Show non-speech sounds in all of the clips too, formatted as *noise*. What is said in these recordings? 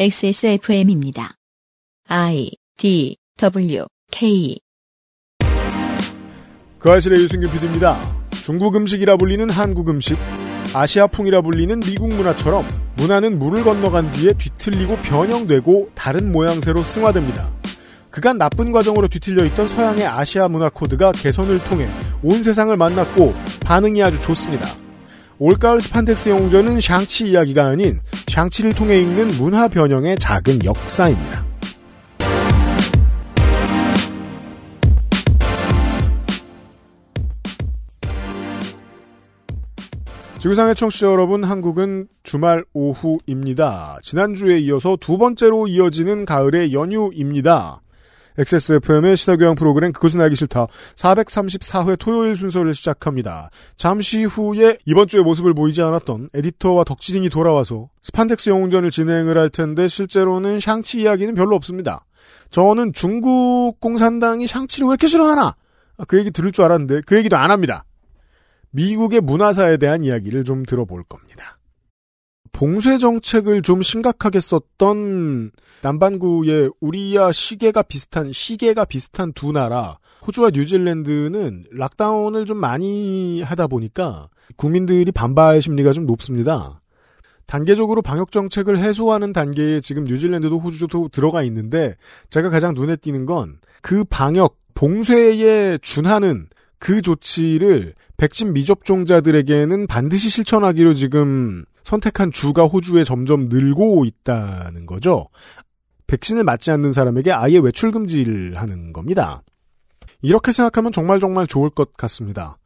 XSFM입니다. I D W K 그 아실의 유승균 PD입니다. 중국 음식이라 불리는 한국 음식, 아시아풍이라 불리는 미국 문화처럼 문화는 물을 건너간 뒤에 뒤틀리고 변형되고 다른 모양새로 승화됩니다. 그간 나쁜 과정으로 뒤틀려 있던 서양의 아시아 문화 코드가 개선을 통해 온 세상을 만났고 반응이 아주 좋습니다. 올가을 스판덱스 영웅전은 샹치 이야기가 아닌 샹치를 통해 읽는 문화 변형의 작은 역사입니다. 지구상의 청취자 여러분, 한국은 주말 오후입니다. 지난주에 이어서 두 번째로 이어지는 가을의 연휴입니다. XSFM의 시사교양 프로그램 그것은 알기 싫다 434회 토요일 순서를 시작합니다. 잠시 후에 이번 주에 모습을 보이지 않았던 에디터와 덕질인이 돌아와서 스판덱스 영웅전을 진행을 할 텐데 실제로는 샹치 이야기는 별로 없습니다. 저는 중국 공산당이 샹치를 왜 이렇게 싫어하나? 그 얘기 들을 줄 알았는데 그 얘기도 안 합니다. 미국의 문화사에 대한 이야기를 좀 들어볼 겁니다. 봉쇄 정책을 좀 심각하게 썼던 남반구의 우리야 시계가 비슷한 시계가 비슷한 두 나라 호주와 뉴질랜드는 락다운을 좀 많이 하다 보니까 국민들이 반발 심리가 좀 높습니다. 단계적으로 방역 정책을 해소하는 단계에 지금 뉴질랜드도 호주도 들어가 있는데 제가 가장 눈에 띄는 건 그 방역 봉쇄에 준하는 그 조치를 백신 미접종자들에게는 반드시 실천하기로 지금 선택한 주가 호주에 점점 늘고 있다는 거죠. 백신을 맞지 않는 사람에게 아예 외출 금지를 하는 겁니다. 이렇게 생각하면 정말 정말 좋을 것 같습니다.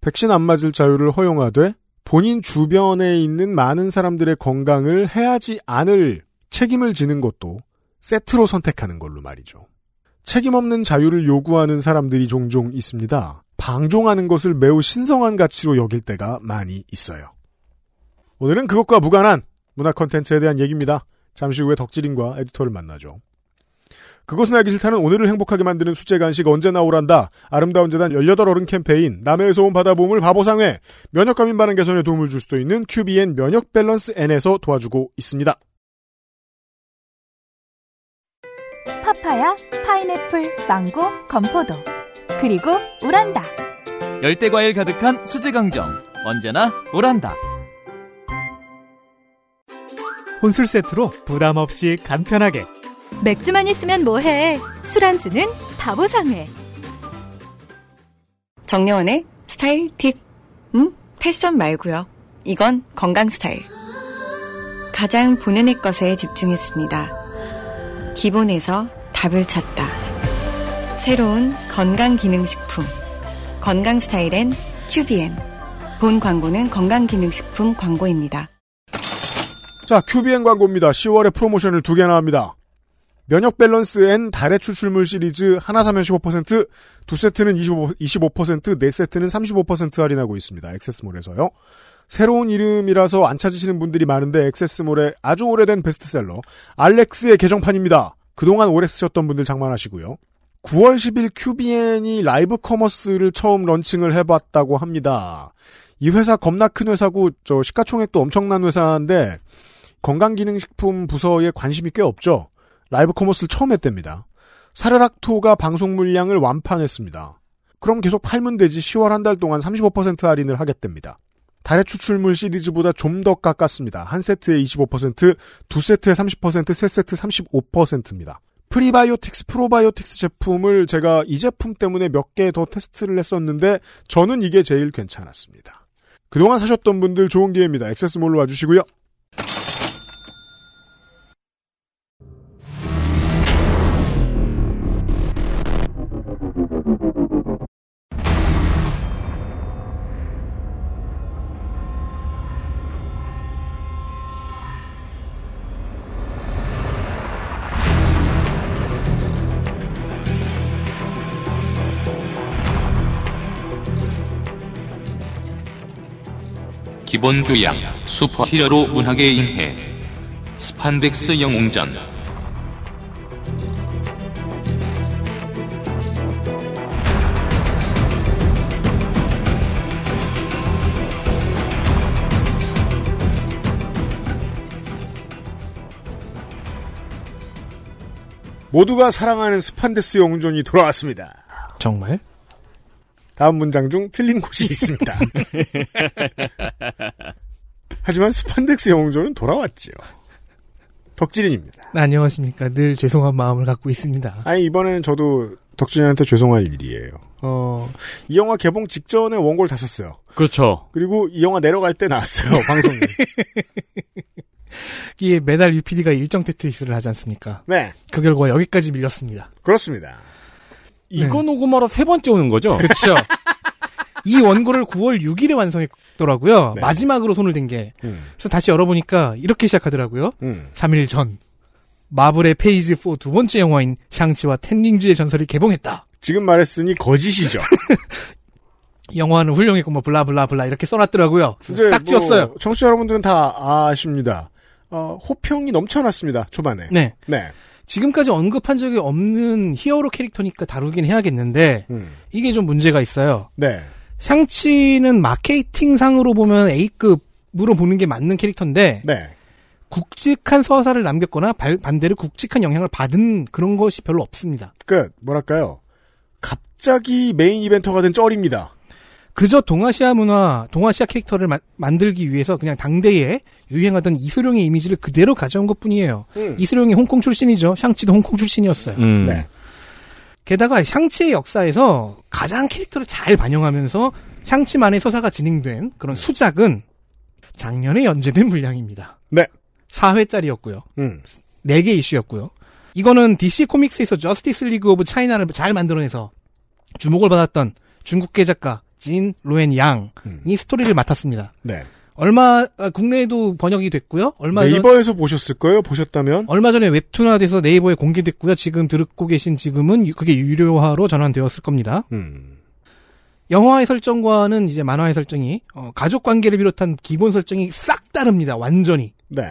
백신 안 맞을 자유를 허용하되 본인 주변에 있는 많은 사람들의 건강을 해야지 않을 책임을 지는 것도 세트로 선택하는 걸로 말이죠. 책임 없는 자유를 요구하는 사람들이 종종 있습니다. 방종하는 것을 매우 신성한 가치로 여길 때가 많이 있어요. 오늘은 그것과 무관한 문화 컨텐츠에 대한 얘기입니다. 잠시 후에 덕질인과 에디터를 만나죠. 그것은 알기 싫다는 오늘을 행복하게 만드는 수제 간식 언제 나 오란다. 아름다운 재단 18어른 캠페인, 남해에서 온 바다보물 바보상회, 면역 과민반응 개선에 도움을 줄 수도 있는 큐비엔 면역 밸런스 N에서 도와주고 있습니다. 파파야, 파인애플, 망고, 건포도. 그리고 오란다. 열대 과일 가득한 수제 강정. 언제나 오란다. 혼술 세트로 부담 없이 간편하게 맥주만 있으면 뭐해? 술안주는 바보상회. 정려원의 스타일 팁. 음? 패션 말고요. 이건 건강 스타일. 가장 본연의 것에 집중했습니다. 기본에서 답을 찾다. 새로운 건강기능식품. 건강 스타일엔 큐비엔. 본 광고는 건강기능식품 광고입니다. 자, 큐비엔 광고입니다. 10월에 프로모션을 두 개나 합니다. 면역 밸런스 N 다래 추출물 시리즈 하나 사면 15%, 두 세트는 25, 25%, 네 세트는 35% 할인하고 있습니다. 액세스몰에서요. 새로운 이름이라서 안 찾으시는 분들이 많은데 액세스몰의 아주 오래된 베스트셀러 알렉스의 개정판입니다. 그동안 오래 쓰셨던 분들 장만하시고요. 9월 10일 큐비엔이 live commerce를 처음 launching을 해봤다고 합니다. 이 회사 겁나 큰 회사고 저 시가총액도 엄청난 회사인데 건강기능식품 부서에 관심이 꽤 없죠. live commerce를 처음 했답니다. 사르락토가 방송 물량을 완판했습니다. 그럼 계속 팔면 되지 10월 한 달 동안 35% 할인을 하겠답니다. 다래 추출물 시리즈보다 좀 더 깎았습니다. 한 세트에 25%, 두 세트에 30%, 세 세트 35%입니다. 프리바이오틱스, 프로바이오틱스 제품을 제가 이 제품 때문에 몇 개 더 테스트를 했었는데 저는 이게 제일 괜찮았습니다. 그동안 사셨던 분들 좋은 기회입니다. 액세스몰로 와주시고요. 기본 교양, 슈퍼히어로 문학의 이해, 스판덱스 영웅전. 모두가 사랑하는 스판덱스 영웅전이 돌아왔습니다. 정말? 다음 문장 중 틀린 곳이 있습니다. *laughs* 하지만 스판덱스 영웅전은 돌아왔지요. 덕질인입니다. 네, 안녕하십니까. 늘 죄송한 마음을 갖고 있습니다. 아니 이번에는 저도 덕질인한테 죄송할 일이에요. 어, 이 영화 개봉 직전에 원고를 다 썼어요. 그렇죠. 그리고 이 영화 내려갈 때 나왔어요. *laughs* 방송에. 이게 매달 UPD가 일정 테트리스를 하지 않습니까? 네. 그 결과 여기까지 밀렸습니다. 그렇습니다. 이거 녹음하러 세 번째 오는 거죠? 그렇죠. *laughs* 이 원고를 9월 6일에 완성했더라고요. 네. 마지막으로 손을 댄 게. 음, 그래서 다시 열어보니까 이렇게 시작하더라고요. 음. 3일 전 마블의 페이지 4두 번째 영화인 샹치와 텐링즈의 전설이 개봉했다. 지금 말했으니 거짓이죠. *laughs* 영화는 훌륭했고 뭐 블라블라블라 이렇게 써놨더라고요. 이제 싹 지웠어요. 뭐 청취자 여러분들은 다 아십니다. 어, 호평이 넘쳐났습니다. 초반에. 네. 네. 지금까지 언급한 적이 없는 히어로 캐릭터니까 다루긴 해야겠는데 음. 이게 좀 문제가 있어요. 네. 샹치는 마케팅상으로 보면 A급으로 보는 게 맞는 캐릭터인데 네. 굵직한 서사를 남겼거나 발- 반대로 굵직한 영향을 받은 그런 것이 별로 없습니다. 그 뭐랄까요? 갑자기 메인 이벤터가 된 쩔입니다. 그저 동아시아 문화, 동아시아 캐릭터를 마- 만들기 위해서 그냥 당대에 유행하던 이소룡의 이미지를 그대로 가져온 것 뿐이에요. 음. 이소룡이 홍콩 출신이죠. 샹치도 홍콩 출신이었어요. 음. 네. 게다가 샹치의 역사에서 가장 캐릭터를 잘 반영하면서 샹치만의 서사가 진행된 그런 수작은 작년에 연재된 분량입니다. 네. 4회짜리였고요. 음. 4개 이슈였고요. 이거는 DC 코믹스에서 저스티스 리그 오브 차이나를 잘 만들어내서 주목을 받았던 중국계 작가 진 루엔 양이 음. 스토리를 맡았습니다. 네. 얼마 아, 국내에도 번역이 됐고요. 얼마 전 네이버에서 보셨을 거예요. 보셨다면 얼마 전에 웹툰화돼서 네이버에 공개됐고요. 지금 듣고 계신 지금은 유- 그게 유료화로 전환되었을 겁니다. 음. 영화의 설정과는 이제 만화의 설정이 어, 가족 관계를 비롯한 기본 설정이 싹 다릅니다. 완전히. 네.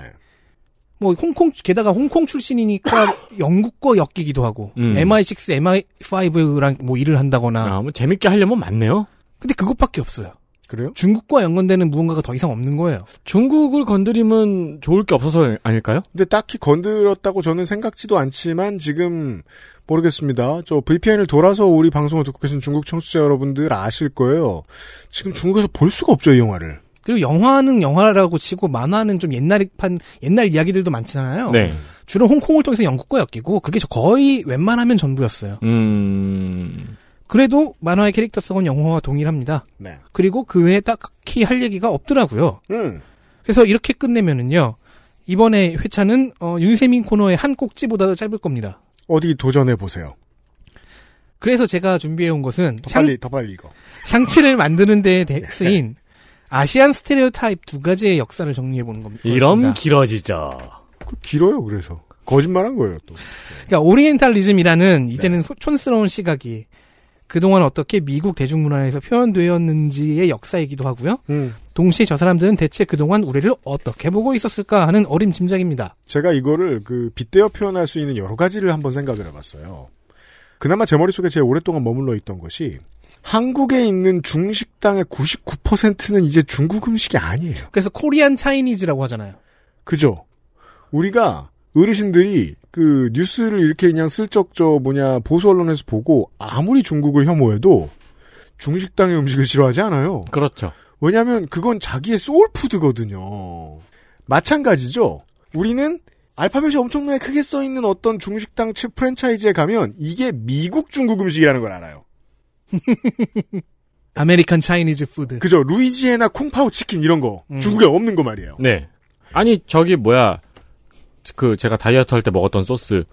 뭐 홍콩 게다가 홍콩 출신이니까 *coughs* 영국과 엮이기도 하고 음. MI6, MI5랑 뭐 일을 한다거나 아, 뭐 재밌게 하려면 많네요. 근데 그것밖에 없어요. 그래요? 중국과 연관되는 무언가가 더 이상 없는 거예요. 중국을 건드리면 좋을 게 없어서 아닐까요? 근데 딱히 건드렸다고 저는 생각지도 않지만 지금 모르겠습니다. 저 VPN을 돌아서 우리 방송을 듣고 계신 중국 청취자 여러분들 아실 거예요. 지금 중국에서 볼 수가 없죠, 이 영화를. 그리고 영화는 영화라고 치고 만화는 좀 옛날판 옛날 이야기들도 많잖아요. 네. 주로 홍콩을 통해서 영국과 엮이고 그게 저 거의 웬만하면 전부였어요. 음. 그래도 만화의 캐릭터성은 영화와 동일합니다. 네. 그리고 그 외에 딱히 할 얘기가 없더라고요. 음. 그래서 이렇게 끝내면은요. 이번에 회차는 어, 윤세민 코너의 한 꼭지보다 도 짧을 겁니다. 어디 도전해 보세요. 그래서 제가 준비해 온 것은 더 샹, 빨리 더 빨리 이거. 샹치를 만드는 데 대- 쓰인 아시안 스테레오 타입 두 가지의 역사를 정리해 보는 겁니다. 이런 길어지죠. 그 길어요, 그래서. 거짓말한 거예요, 또. 그러니까 오리엔탈리즘이라는 이제는 소- 촌스러운 시각이 그동안 어떻게 미국 대중문화에서 표현되었는지의 역사이기도 하고요. 음. 동시에 저 사람들은 대체 그동안 우리를 어떻게 보고 있었을까 하는 어림짐작입니다. 제가 이거를 그 빗대어 표현할 수 있는 여러 가지를 한번 생각을 해봤어요. 그나마 제 머릿속에 제일 오랫동안 머물러 있던 것이 한국에 있는 중식당의 99%는 이제 중국 음식이 아니에요. 그래서 Korean Chinese라고 하잖아요. 그죠? 우리가 어르신들이 그 뉴스를 이렇게 그냥 슬쩍 저 뭐냐 보수 언론에서 보고 아무리 중국을 혐오해도 중식당의 음식을 싫어하지 않아요. 그렇죠. 왜냐하면 그건 자기의 소울푸드거든요. 마찬가지죠. 우리는 알파벳이 엄청나게 크게 써 있는 어떤 중식당 치- 프랜차이즈에 가면 이게 미국 중국 음식이라는 걸 알아요. *laughs* American Chinese food. 그죠? 루이지애나 쿵파오 치킨 이런 거 음. 중국에 없는 거 말이에요. 네. 아니, 저기 뭐야. 그 제가 다이어트 할 때 먹었던 소스.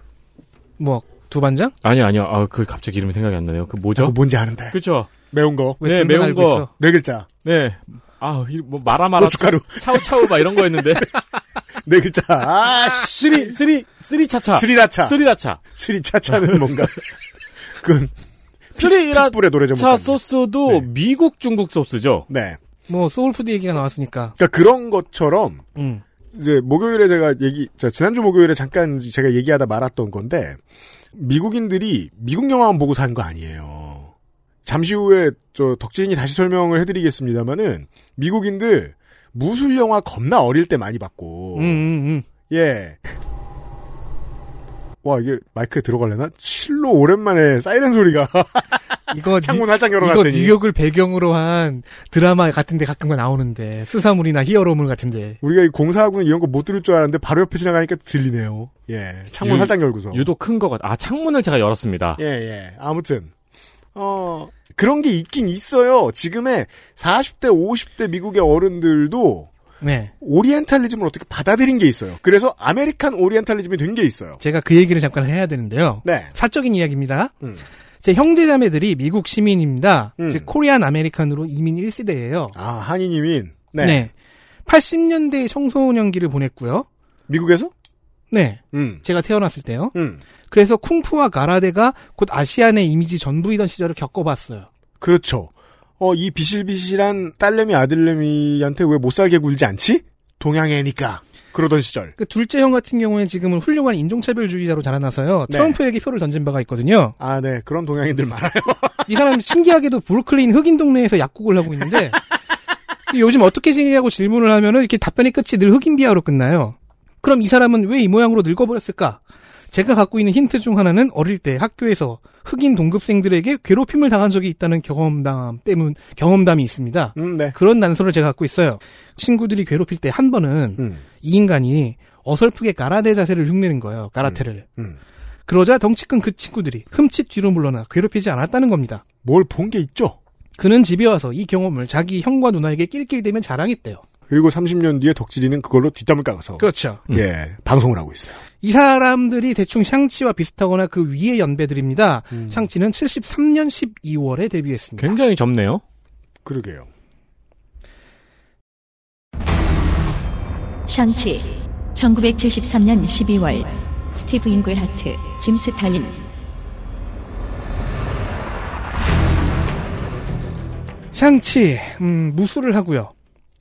뭐 두반장? 아니요, 아니요. 아, 그 갑자기 이름이 생각이 안 나네요. 그 뭐죠? 그거 뭔지 아는데. 그죠? 매운 거. 왜 네, 매운 알고 거. 있어? 네 글자. 네. 아, 이- 뭐 마라 마라 고춧가루. 차우차우 막 이런 거였는데. *laughs* 네 글자. 아, 쓰리 쓰리 쓰리 차차. 스리라차. 스리라차. 스리차차는 뭔가. *laughs* 그건 스리라차 Pitbull의 노래 좀 못합니다. 소스도 네. 미국 중국 소스죠. 네. 뭐 소울푸드 얘기가 나왔으니까. 그러니까 그런 것처럼 음. 이제 목요일에 제가 얘기, 자, 지난주 목요일에 잠깐 제가 얘기하다 말았던 건데, 미국인들이 미국 영화만 보고 산 거 아니에요. 잠시 후에 저 덕진이 다시 설명을 해드리겠습니다만은 미국인들 무술 영화 겁나 어릴 때 많이 봤고, 음, 음, 음. 예. 와 이게 마이크에 들어갈래나? 실로 오랜만에 사이렌 소리가 *laughs* 이거 창문 뉴- 활짝 이거 열어놨더니 뉴욕을 배경으로 한 드라마 같은데 가끔 나오는데 수사물이나 히어로물 같은데 우리가 이 공사하고는 이런 거 못 들을 줄 알았는데 바로 옆에 지나가니까 들리네요. 예, 창문 유- 활짝 열고서. 유독 큰 거 같아. 아, 창문을 제가 열었습니다. 예, 예. 아무튼 어 그런 게 있긴 있어요. 지금의 40대, 50대 미국의 어른들도 네 오리엔탈리즘을 어떻게 받아들인 게 있어요. 그래서 American 오리엔탈리즘이 된 게 있어요. 제가 그 얘기를 잠깐 해야 되는데요. 네. 사적인 이야기입니다. 음. 제 형제자매들이 미국 시민입니다. 음. 즉 Korean American으로 이민 1세대예요. 아, 한인 이민. 네. 네. 80년대 청소년기를 보냈고요. 미국에서? 네. 음. 제가 태어났을 때요. 음. 그래서 쿵푸와 가라데가 곧 아시안의 이미지 전부이던 시절을 겪어봤어요. 그렇죠. 어, 이 비실비실한 딸내미 아들내미한테 왜 못 살게 굴지 않지? 동양 애니까. 그러던 시절. 그 둘째 형 같은 경우는 지금은 훌륭한 인종차별주의자로 자라나서요. 네. 트럼프에게 표를 던진 바가 있거든요. 아, 네. 그런 동양인들 많아요. *laughs* 이 사람 신기하게도 브루클린 흑인 동네에서 약국을 하고 있는데 요즘 어떻게 지내냐고 질문을 하면은 이렇게 답변의 끝이 늘 흑인 비하로 끝나요. 그럼 이 사람은 왜 이 모양으로 늙어버렸을까? 제가 갖고 있는 힌트 중 하나는 어릴 때 학교에서 흑인 동급생들에게 괴롭힘을 당한 적이 있다는 경험담 때문 경험담이 있습니다. 음, 네. 그런 난서를 제가 갖고 있어요. 친구들이 괴롭힐 때 한 번은 음, 이 인간이 어설프게 가라데 자세를 흉내는 거예요. 가라테를. 음. 그러자 덩치 큰 그 친구들이 흠칫 뒤로 물러나 괴롭히지 않았다는 겁니다. 뭘 본 게 있죠? 그는 집에 와서 이 경험을 자기 형과 누나에게 낄낄대면 자랑했대요. 그리고 30년 뒤에 덕질이는 그걸로 뒷담을 까서. 그렇죠. 예, 방송을 하고 있어요. 이 사람들이 대충 샹치와 비슷하거나 그 위의 연배들입니다. 음. 샹치는 73년 12월에 데뷔했습니다. 굉장히 젊네요. 그러게요. 샹치 1973년 12월 스티브 잉글하트, 짐 스탈린 샹치, 음, 무술을 하고요.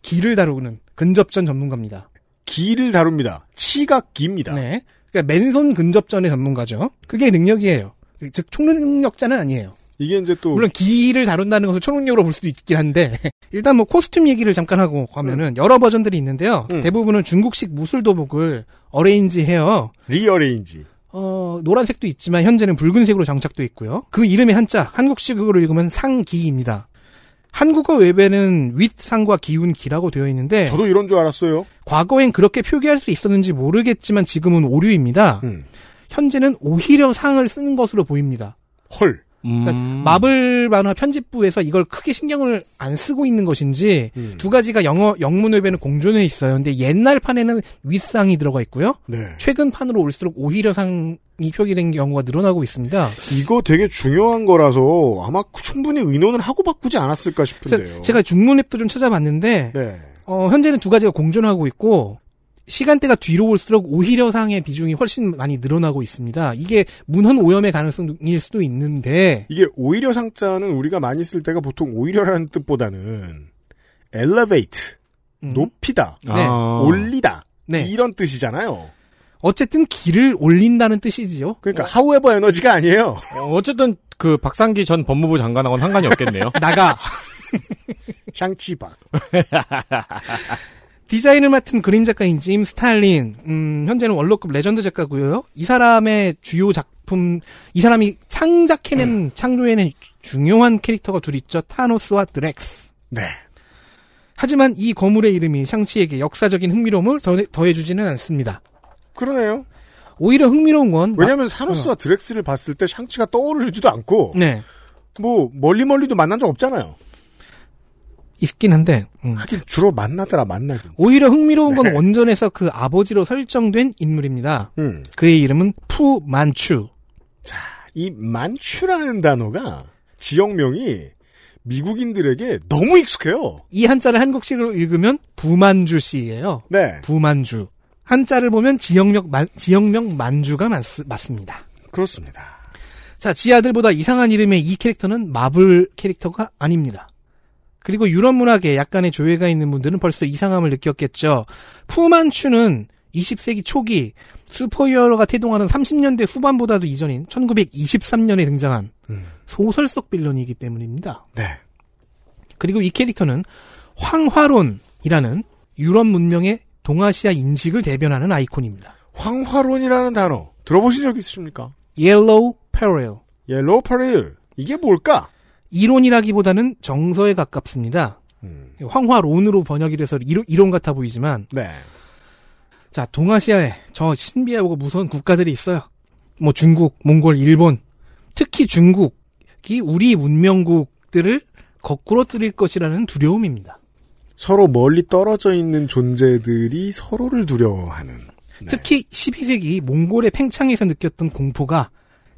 기를 다루는 근접전 전문가입니다. 기를 다룹니다. 치가 기입니다. 네. 그러니까 맨손 근접전의 전문가죠. 그게 능력이에요. 즉 총능력자는 아니에요. 이게 이제 또 물론 기를 다룬다는 것을 초능력으로 볼 수도 있긴 한데 *laughs* 일단 뭐 코스튬 얘기를 잠깐 하고 가면은 여러 버전들이 있는데요. 음. 대부분은 중국식 무술 도복을 arrange해요. Rearrange. 어, 노란색도 있지만 현재는 붉은색으로 장착돼 있고요. 그 이름의 한자 한국식으로 읽으면 상기입니다. 한국어 위키에는 윗상과 기운 기라고 되어 있는데 저도 이런 줄 알았어요. 과거엔 그렇게 표기할 수 있었는지 모르겠지만 지금은 오류입니다. 음. 현재는 오를 상을 쓰는 것으로 보입니다. 헐. 그러니까 음. 마블 만화 편집부에서 이걸 크게 신경을 안 쓰고 있는 것인지 음. 두 가지가 영어 영문 위키에는 공존해 있어요. 근데 옛날 판에는 윗상이 들어가 있고요. 네. 최근 판으로 올수록 오를 상이 표기된 경우가 늘어나고 있습니다. 이거 되게 중요한 거라서 아마 충분히 의논을 하고 바꾸지 않았을까 싶은데요. 제가 중문 앱도 좀 찾아봤는데 네. 어, 현재는 두 가지가 공존하고 있고 시간대가 뒤로 올수록 오히려 상의 비중이 훨씬 많이 늘어나고 있습니다. 이게 문헌 오염의 가능성일 수도 있는데 이게 오히려 상자는 우리가 많이 쓸 때가 보통 오히려라는 뜻보다는 elevate, 음, 높이다, 네. 아. 올리다 네. 이런 뜻이잖아요. 어쨌든 기를 올린다는 뜻이지요. 그러니까 however 에너지가 아니에요. 어, 어쨌든 그 박상기 전 법무부 장관하고는 상관이 없겠네요. *laughs* 나가 *laughs* 샹치박. *laughs* 디자인을 맡은 그림 작가인 짐 스탈린, 음, 현재는 원로급 레전드 작가고요. 이 사람의 주요 작품, 이 사람이 창작해낸, 창조해낸 중요한 캐릭터가 둘 있죠. 타노스와 드랙스. 네. 하지만 이 거물의 이름이 샹치에게 역사적인 흥미로움을 더해, 더해주지는 않습니다. 그러네요. 오히려 흥미로운 건, 왜냐하면 사노스와 드렉스를 봤을 때 샹치가 떠오르지도 않고 네, 뭐 멀리 멀리도 만난 적 없잖아요. 있긴 한데, 음. 하긴 주로 만나더라 만나긴. 오히려 흥미로운 건 네. 원전에서 그 아버지로 설정된 인물입니다. 음. 그의 이름은 푸 만추. 이 만추라는 단어가 지역명이 미국인들에게 너무 익숙해요. 이 한자를 한국식으로 읽으면 부만주 씨예요. 네. 부만주. 한자를 보면 지역명 만, 지역명 만주가 맞, 맞습니다. 그렇습니다. 자, 지 아들보다 이상한 이름의 이 캐릭터는 마블 캐릭터가 아닙니다. 그리고 유럽 문학에 약간의 조예가 있는 분들은 벌써 이상함을 느꼈겠죠. 푸만추는 20세기 초기 슈퍼히어로가 태동하는 30년대 후반보다도 이전인 1923년에 등장한 음. 소설 속 빌런이기 때문입니다. 네. 그리고 이 캐릭터는 황화론이라는 유럽 문명의 동아시아 인식을 대변하는 아이콘입니다. 황화론이라는 단어 들어보신 적 있으십니까? Yellow Peril. Yellow Peril 이게 뭘까? 이론이라기보다는 정서에 가깝습니다. 음, 황화론으로 번역이 돼서 이론, 이론 같아 보이지만 네. 자 동아시아에 저 신비하고 무서운 국가들이 있어요. 뭐 중국, 몽골, 일본, 특히 중국이 우리 문명국들을 거꾸로 뜨릴 것이라는 두려움입니다. 서로 멀리 떨어져 있는 존재들이 서로를 두려워하는. 네. 특히 12세기 몽골의 팽창에서 느꼈던 공포가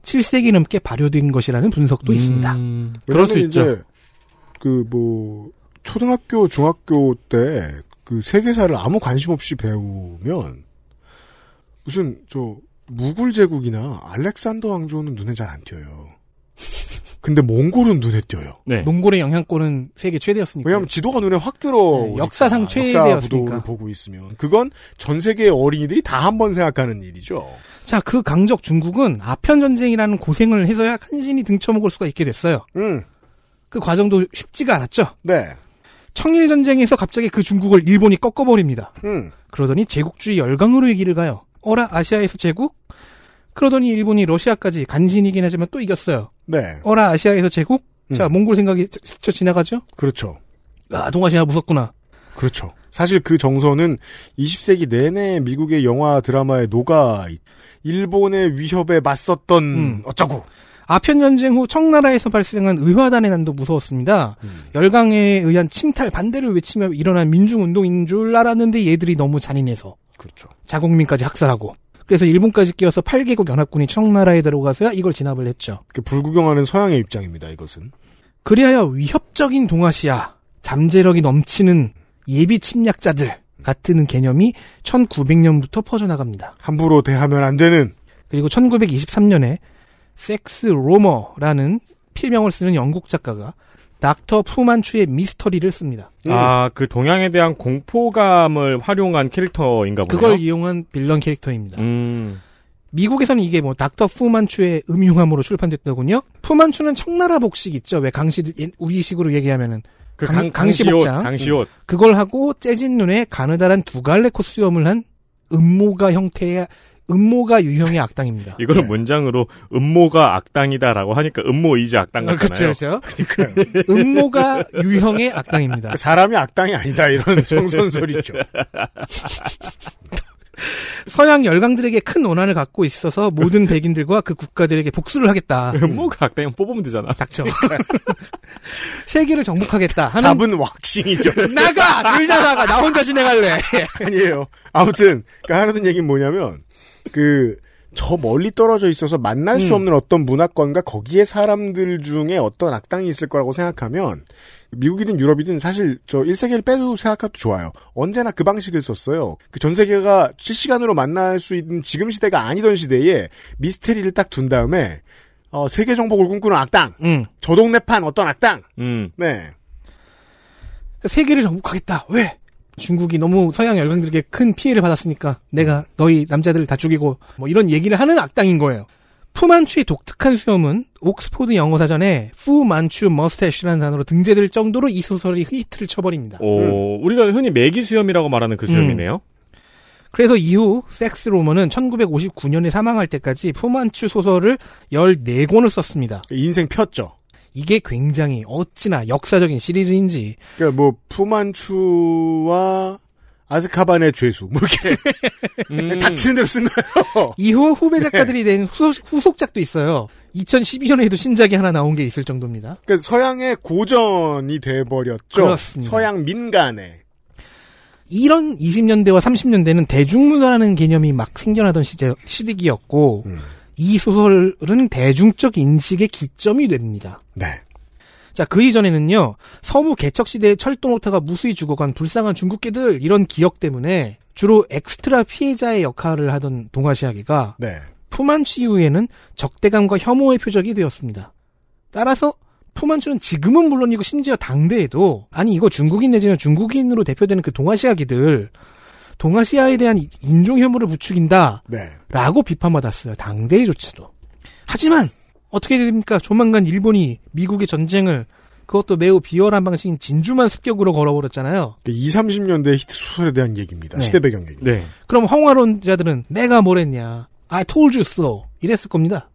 7세기 넘게 발효된 것이라는 분석도 있습니다. 음, 그럴 수 있죠. 이제 그뭐 초등학교, 중학교 때 그 세계사를 아무 관심 없이 배우면 무슨 저 무굴 제국이나 알렉산더 왕조는 눈에 잘 안 띄어요. 근데 몽골은 눈에 띄어요. 네. 몽골의 영향권은 세계 최대였으니까. 왜냐하면 지도가 눈에 확 들어. 네, 역사상 최대였으니까. 보고 있으면 그건 전 세계의 어린이들이 다 한 번 생각하는 일이죠. 자, 그 강적 중국은 아편 전쟁이라는 고생을 해서야 간신히 등쳐먹을 수가 있게 됐어요. 음, 그 과정도 쉽지가 않았죠. 네, 청일 전쟁에서 갑자기 그 중국을 일본이 꺾어버립니다. 음, 그러더니 제국주의 열강으로 얘기를 가요. 어라 아시아에서 제국? 그러더니 일본이 러시아까지 간신이긴 하지만 또 이겼어요. 네, 어라 아시아에서 제국? 자, 음. 몽골 생각이 스쳐 지나가죠? 그렇죠, 아, 동아시아 무섭구나. 그렇죠. 사실 그 정서는 20세기 내내 미국의 영화 드라마에 녹아 있- 일본의 위협에 맞섰던 음. 어쩌고. 아편 전쟁 후 청나라에서 발생한 의화단의 난도 무서웠습니다. 음. 열강에 의한 침탈 반대를 외치며 일어난 민중운동인 줄 알았는데 얘들이 너무 잔인해서 그렇죠. 자국민까지 학살하고 그래서 일본까지 끼어서 8개국 연합군이 청나라에 들어가서야 이걸 진압을 했죠. 그 불구경하는 서양의 입장입니다. 이것은. 그리하여 위협적인 동아시아, 잠재력이 넘치는 예비 침략자들 같은 개념이 1900년부터 퍼져나갑니다. 함부로 대하면 안 되는. 그리고 1923년에 섹스 로머라는 필명을 쓰는 영국 작가가 닥터 푸만추의 미스터리를 씁니다. 아, 그 동양에 대한 공포감을 활용한 캐릭터인가 보네요. 그걸 이용한 빌런 캐릭터입니다. 음. 미국에서는 이게 뭐 닥터 푸만추의 음흉함으로 출판됐더군요. 푸만추는 청나라 복식 있죠. 왜 강시 우리식으로 얘기하면은 그 강- 강, 강시 강시옷, 복장. 강시옷. 그걸 하고 재진 눈에 가느다란 두 갈래 코 수염을 한 음모가 형태의 음모가 유형의 악당입니다. 이거를 문장으로 음모가 악당이다라고 하니까 음모이지 악당 아, 같잖아요. 그렇죠, 그렇죠. 음모가 유형의 악당입니다. 사람이 악당이 아니다. 이런 *laughs* 성선설이죠. *laughs* 서양 열강들에게 큰 원한을 갖고 있어서 모든 백인들과 그 국가들에게 복수를 하겠다. 음모가 악당이면 뽑으면 되잖아. 닥쳐. *laughs* 세계를 정복하겠다 하는 답은 왁싱이죠. 나가! 늘 나가! 나 혼자 진행할래! 아니에요. 아무튼 그 하는 얘기는 뭐냐면 그 저 멀리 떨어져 있어서 만날 수 음. 없는 어떤 문화권과 거기에 사람들 중에 어떤 악당이 있을 거라고 생각하면 미국이든 유럽이든 사실 저 1세기를 빼도 생각해도 좋아요. 언제나 그 방식을 썼어요. 그 전 세계가 실시간으로 만날 수 있는 지금 시대가 아니던 시대에 미스테리를 딱 둔 다음에 어, 세계 정복을 꿈꾸는 악당, 응. 저 동네판 어떤 악당, 음. 네, 그러니까 세계를 정복하겠다. 왜? 중국이 너무 서양 열강들에게 큰 피해를 받았으니까 내가 너희 남자들을 다 죽이고 뭐 이런 얘기를 하는 악당인 거예요. 푸만추의 독특한 수염은 옥스포드 영어 사전에 푸만추 머스태시라는 단어로 등재될 정도로 이 소설이 히트를 쳐버립니다. 오, 우리가 흔히 매기 수염이라고 말하는 그 수염이네요. 그래서 이후 섹스 로머는 1959년에 사망할 때까지 푸만추 소설을 14권을 썼습니다. 인생 폈죠. 이게 굉장히 어찌나 역사적인 시리즈인지 그러니까 뭐 푸만추와 아즈카반의 죄수 뭐 이렇게 *laughs* 음. 닥치는 대로 쓴 거예요. *laughs* 이후 후배 작가들이 낸 후속, 후속 작도 있어요. 2012년에도 신작이 하나 나온 게 있을 정도입니다. 그러니까 서양의 고전이 돼버렸죠. 그렇습니다. 서양 민간에. 이런 20년대와 30년대는 대중문화라는 개념이 막 생겨나던 시제, 시기였고 음. 이 소설은 대중적 인식의 기점이 됩니다. 네. 자, 그 이전에는요, 서부 개척 시대의 철도 놓다가 무수히 죽어간 불쌍한 중국계들, 이런 기억 때문에 주로 엑스트라 피해자의 역할을 하던 동아시아계가 네. 푸만추 이후에는 적대감과 혐오의 표적이 되었습니다. 따라서 푸만추는 지금은 물론이고 심지어 당대에도 아니 이거 중국인 내지는 중국인으로 대표되는 그 동아시아계들 동아시아에 대한 인종 혐오를 부추긴다 네. 라고 비판받았어요. 당대에조차도. 하지만 어떻게 됩니까? 조만간 일본이 미국의 전쟁을 그것도 매우 비열한 방식인 진주만 습격으로 걸어버렸잖아요. 20, 30년대 히트 소설에 대한 얘기입니다. 네. 시대 배경 얘기. 네. 그럼 황화론자들은 내가 뭘 했냐. I told you so. 이랬을 겁니다.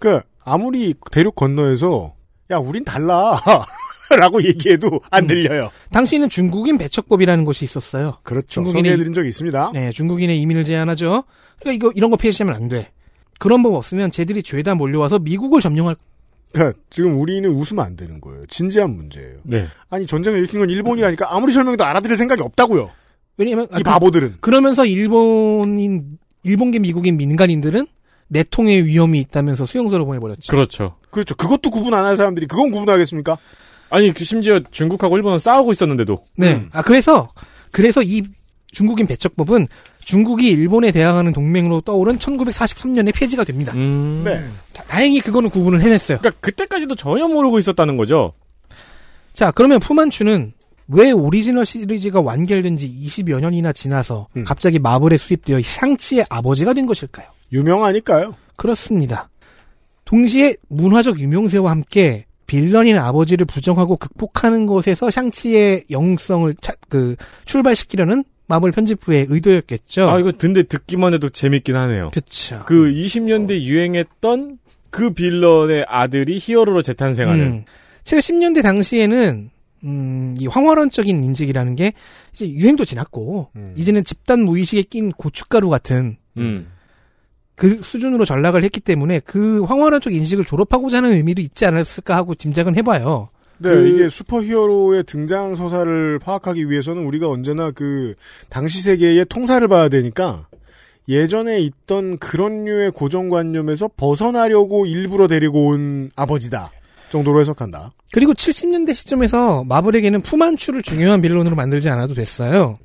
그 아무리 대륙 건너에서 야 우린 달라 *laughs* 라고 얘기해도 안 들려요. 당시에는 중국인 배척법이라는 것이 있었어요. 그렇죠. 소개해드린 적이 있습니다. 네, 중국인의 이민을 제한하죠. 그러니까 이거 이런 거 폐지하면 안 돼. 그런 법 없으면 쟤들이 죄다 몰려와서 미국을 점령할 그러니까 지금 우리는 웃으면 안 되는 거예요. 진지한 문제예요. 네. 아니 전쟁을 일으킨 건 일본이라니까 아무리 설명해도 알아들을 생각이 없다고요. 왜냐면 이 바보들은. 그, 러면서 일본인 일본계 미국인 민간인들은 내통의 위험이 있다면서 수용소로 보내버렸죠. 그렇죠. 그렇죠. 그것도 구분 안 할 사람들이 그건 구분하겠습니까? 아니 그 심지어 중국하고 일본은 싸우고 있었는데도 네. 음. 아 그래서 그래서 이 중국인 배척법은 중국이 일본에 대항하는 동맹으로 떠오른 1943년에 폐지가 됩니다. 음. 네. 다- 다행히 그거는 구분을 해냈어요. 그러니까 그때까지도 전혀 모르고 있었다는 거죠. 자, 그러면 푸만추는 왜 오리지널 시리즈가 완결된 지 20여 년이나 지나서 음. 갑자기 마블에 수입되어 샹치의 아버지가 된 것일까요? 유명하니까요. 그렇습니다. 동시에 문화적 유명세와 함께 빌런인 아버지를 부정하고 극복하는 것에서 샹치의 영성을 차- 그 출발시키려는 마블 편집부의 의도였겠죠. 아 이거 근데 듣기만 해도 재밌긴 하네요. 그쵸. 그 20년대 유행했던 그 빌런의 아들이 히어로로 재탄생하는. 음. 70년대 당시에는 음, 이 황화론적인 인식이라는 게 이제 유행도 지났고 음. 이제는 집단 무의식에 낀 고춧가루 같은 음. 그 수준으로 전락을 했기 때문에 그 황화론적 인식을 졸업하고자 하는 의미도 있지 않았을까 하고 짐작은 해봐요. 네, 그- 이게 슈퍼히어로의 등장 서사를 파악하기 위해서는 우리가 언제나 그 당시 세계의 통사를 봐야 되니까 예전에 있던 그런 류의 고정관념에서 벗어나려고 일부러 데리고 온 아버지다 정도로 해석한다. 그리고 70년대 시점에서 마블에게는 푸만추를 중요한 빌런으로 만들지 않아도 됐어요.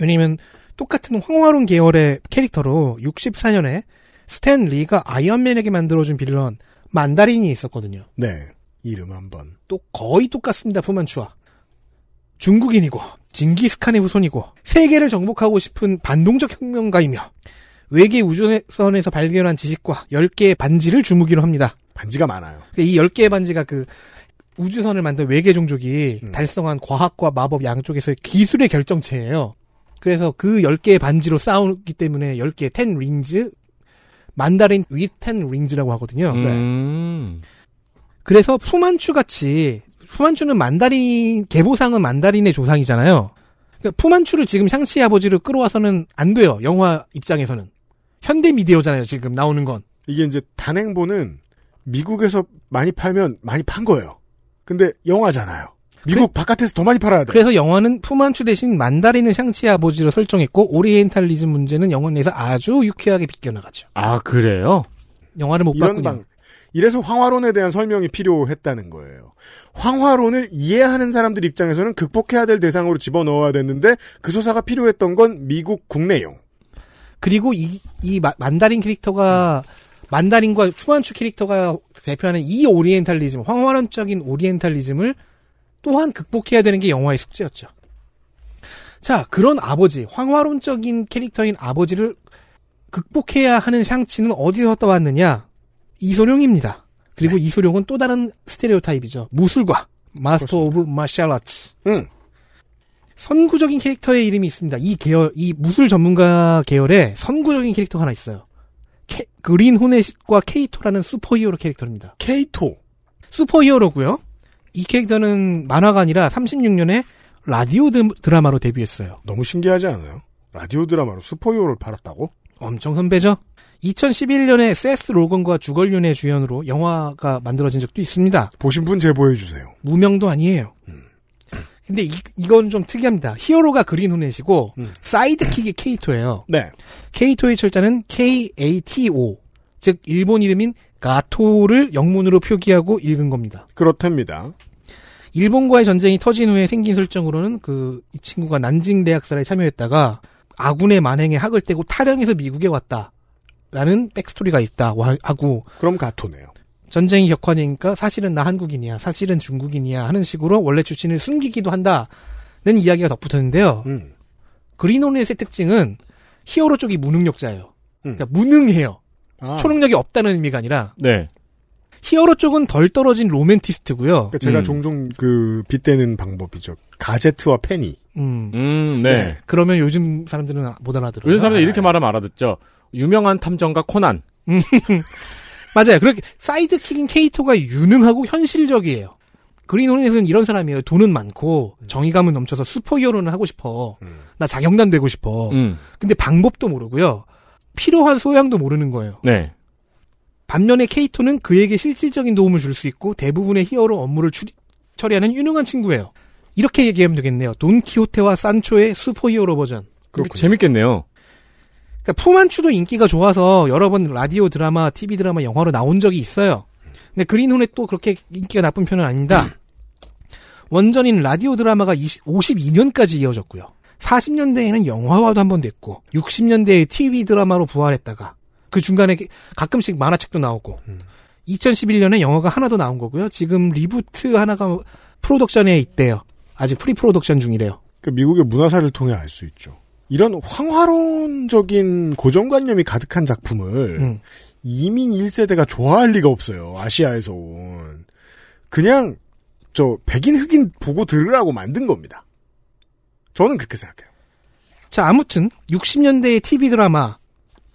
왜냐면 똑같은 황화론 계열의 캐릭터로 64년에 스탠 리가 아이언맨에게 만들어준 빌런 만다린이 있었거든요. 네, 이름 한번. 또 거의 똑같습니다. 푸만추와 중국인이고 징기스칸의 후손이고 세계를 정복하고 싶은 반동적 혁명가이며 외계 우주선에서 발견한 지식과 10개의 반지를 주무기로 합니다. 반지가 많아요. 이 10개의 반지가 그 우주선을 만든 외계 종족이 음. 달성한 과학과 마법 양쪽에서의 기술의 결정체예요. 그래서 그 10개의 반지로 싸우기 때문에 10개 10 링즈 만다린 위10 링즈라고 하거든요. 음. 그래서 푸만추 같이 푸만추는 만다린 개보상은 만다린의 조상이잖아요. 그러니까 푸만추를 지금 샹치 아버지를 끌어와서는 안 돼요. 영화 입장에서는 현대 미디어잖아요. 지금 나오는 건. 이게 이제 단행본은 미국에서 많이 팔면 많이 판 거예요. 근데 영화잖아요. 미국 바깥에서 더 많이 팔아야 돼. 그래서 영화는 푸만추 대신 만다린을 샹치 아버지로 설정했고 오리엔탈리즘 문제는 영화 내에서 아주 유쾌하게 비껴나가죠. 아 그래요? 영화를 못 이런 봤군요. 방. 이래서 황화론에 대한 설명이 필요했다는 거예요. 황화론을 이해하는 사람들 입장에서는 극복해야 될 대상으로 집어넣어야 됐는데 그 서사가 필요했던 건 미국 국내용. 그리고 이, 이 마- 만다린 캐릭터가 만다린과 푸만추 캐릭터가 대표하는 이 오리엔탈리즘, 황화론적인 오리엔탈리즘을 또한 극복해야 되는 게 영화의 숙제였죠. 자, 그런 아버지, 황화론적인 캐릭터인 아버지를 극복해야 하는 샹치는 어디서 떠왔느냐? 이소룡입니다. 그리고 이소룡은 또 다른 스테레오타입이죠. 무술가, master of martial arts. 응. 선구적인 캐릭터의 이름이 있습니다. 이 계열, 이 무술 전문가 계열에 선구적인 캐릭터가 하나 있어요. 케- 그린 호넷과 케이토라는 슈퍼히어로 캐릭터입니다. 케이토. 슈퍼히어로고요. 이 캐릭터는 만화가 아니라 36년에 라디오 드, 드라마로 데뷔했어요. 너무 신기하지 않아요? 라디오 드라마로 슈퍼히어로를 팔았다고? 엄청 선배죠. 2011년에 세스 로건과 주걸륜의 주연으로 영화가 만들어진 적도 있습니다. 보신 분 제보해 주세요. 무명도 아니에요. 근데 이, 이건 좀 특이합니다. 히어로가 그린 호넷이고 음. sidekick이 케이토예요. 네. 케이토의 철자는 KATO, 즉 일본 이름인 가토를 영문으로 표기하고 읽은 겁니다. 그렇답니다. 일본과의 전쟁이 터진 후에 생긴 설정으로는 그 이 친구가 난징 대학살에 참여했다가 아군의 만행에 학을 떼고 탈영해서 미국에 왔다라는 백스토리가 있다고 하- 하고 그럼 가토네요. 전쟁이 격화되니까 사실은 나 한국인이야, 사실은 중국인이야 하는 식으로 원래 출신을 숨기기도 한다는 이야기가 덧붙었는데요. 음. 그린호넷의 특징은 히어로 쪽이 무능력자예요. 음. 그러니까 무능해요. 아, 초능력이 없다는 의미가 아니라 네. 히어로 쪽은 덜 떨어진 로맨티스트고요. 그러니까 제가 음. 종종 그 빗대는 방법이죠. 가제트와 페니. 음. 음, 네. 그러면 요즘 사람들은 못 알아들어요. 요즘 사람들 이렇게 말하면 알아듣죠. 유명한 탐정가 코난. *laughs* 맞아요. 그렇게 sidekick인 케이토가 유능하고 현실적이에요. 그린호넷은 이런 사람이에요. 돈은 많고 정의감은 넘쳐서 슈퍼히어로는 하고 싶어. 음. 나 자경단 되고 싶어. 음, 근데 방법도 모르고요. 필요한 소양도 모르는 거예요. 네. 반면에 케이토는 그에게 실질적인 도움을 줄 수 있고 대부분의 히어로 업무를 추리- 처리하는 유능한 친구예요. 이렇게 얘기하면 되겠네요. 돈키호테와 산초의 슈퍼히어로 버전. 그렇군요. 재밌겠네요. 그러니까 푸만추도 인기가 좋아서 여러 번 라디오 드라마, TV 드라마, 영화로 나온 적이 있어요. 근데 그린호넷도 그렇게 인기가 나쁜 편은 아닙니다. 원전인 라디오 드라마가 20, 52년까지 이어졌고요. 40년대에는 영화화도 한 번 됐고, 60년대에 TV 드라마로 부활했다가, 그 중간에 가끔씩 만화책도 나오고, 2011년에 영화가 하나 더 나온 거고요. 지금 reboot 하나가 프로덕션에 있대요. 아직 pre-production 중이래요. 그 미국의 문화사를 통해 알 수 있죠. 이런 황화론적인 고정관념이 가득한 작품을 음. 이민 1세대가 좋아할 리가 없어요. 아시아에서 온. 그냥 저 백인 흑인 보고 들으라고 만든 겁니다. 저는 그렇게 생각해요. 자, 아무튼 60년대의 TV 드라마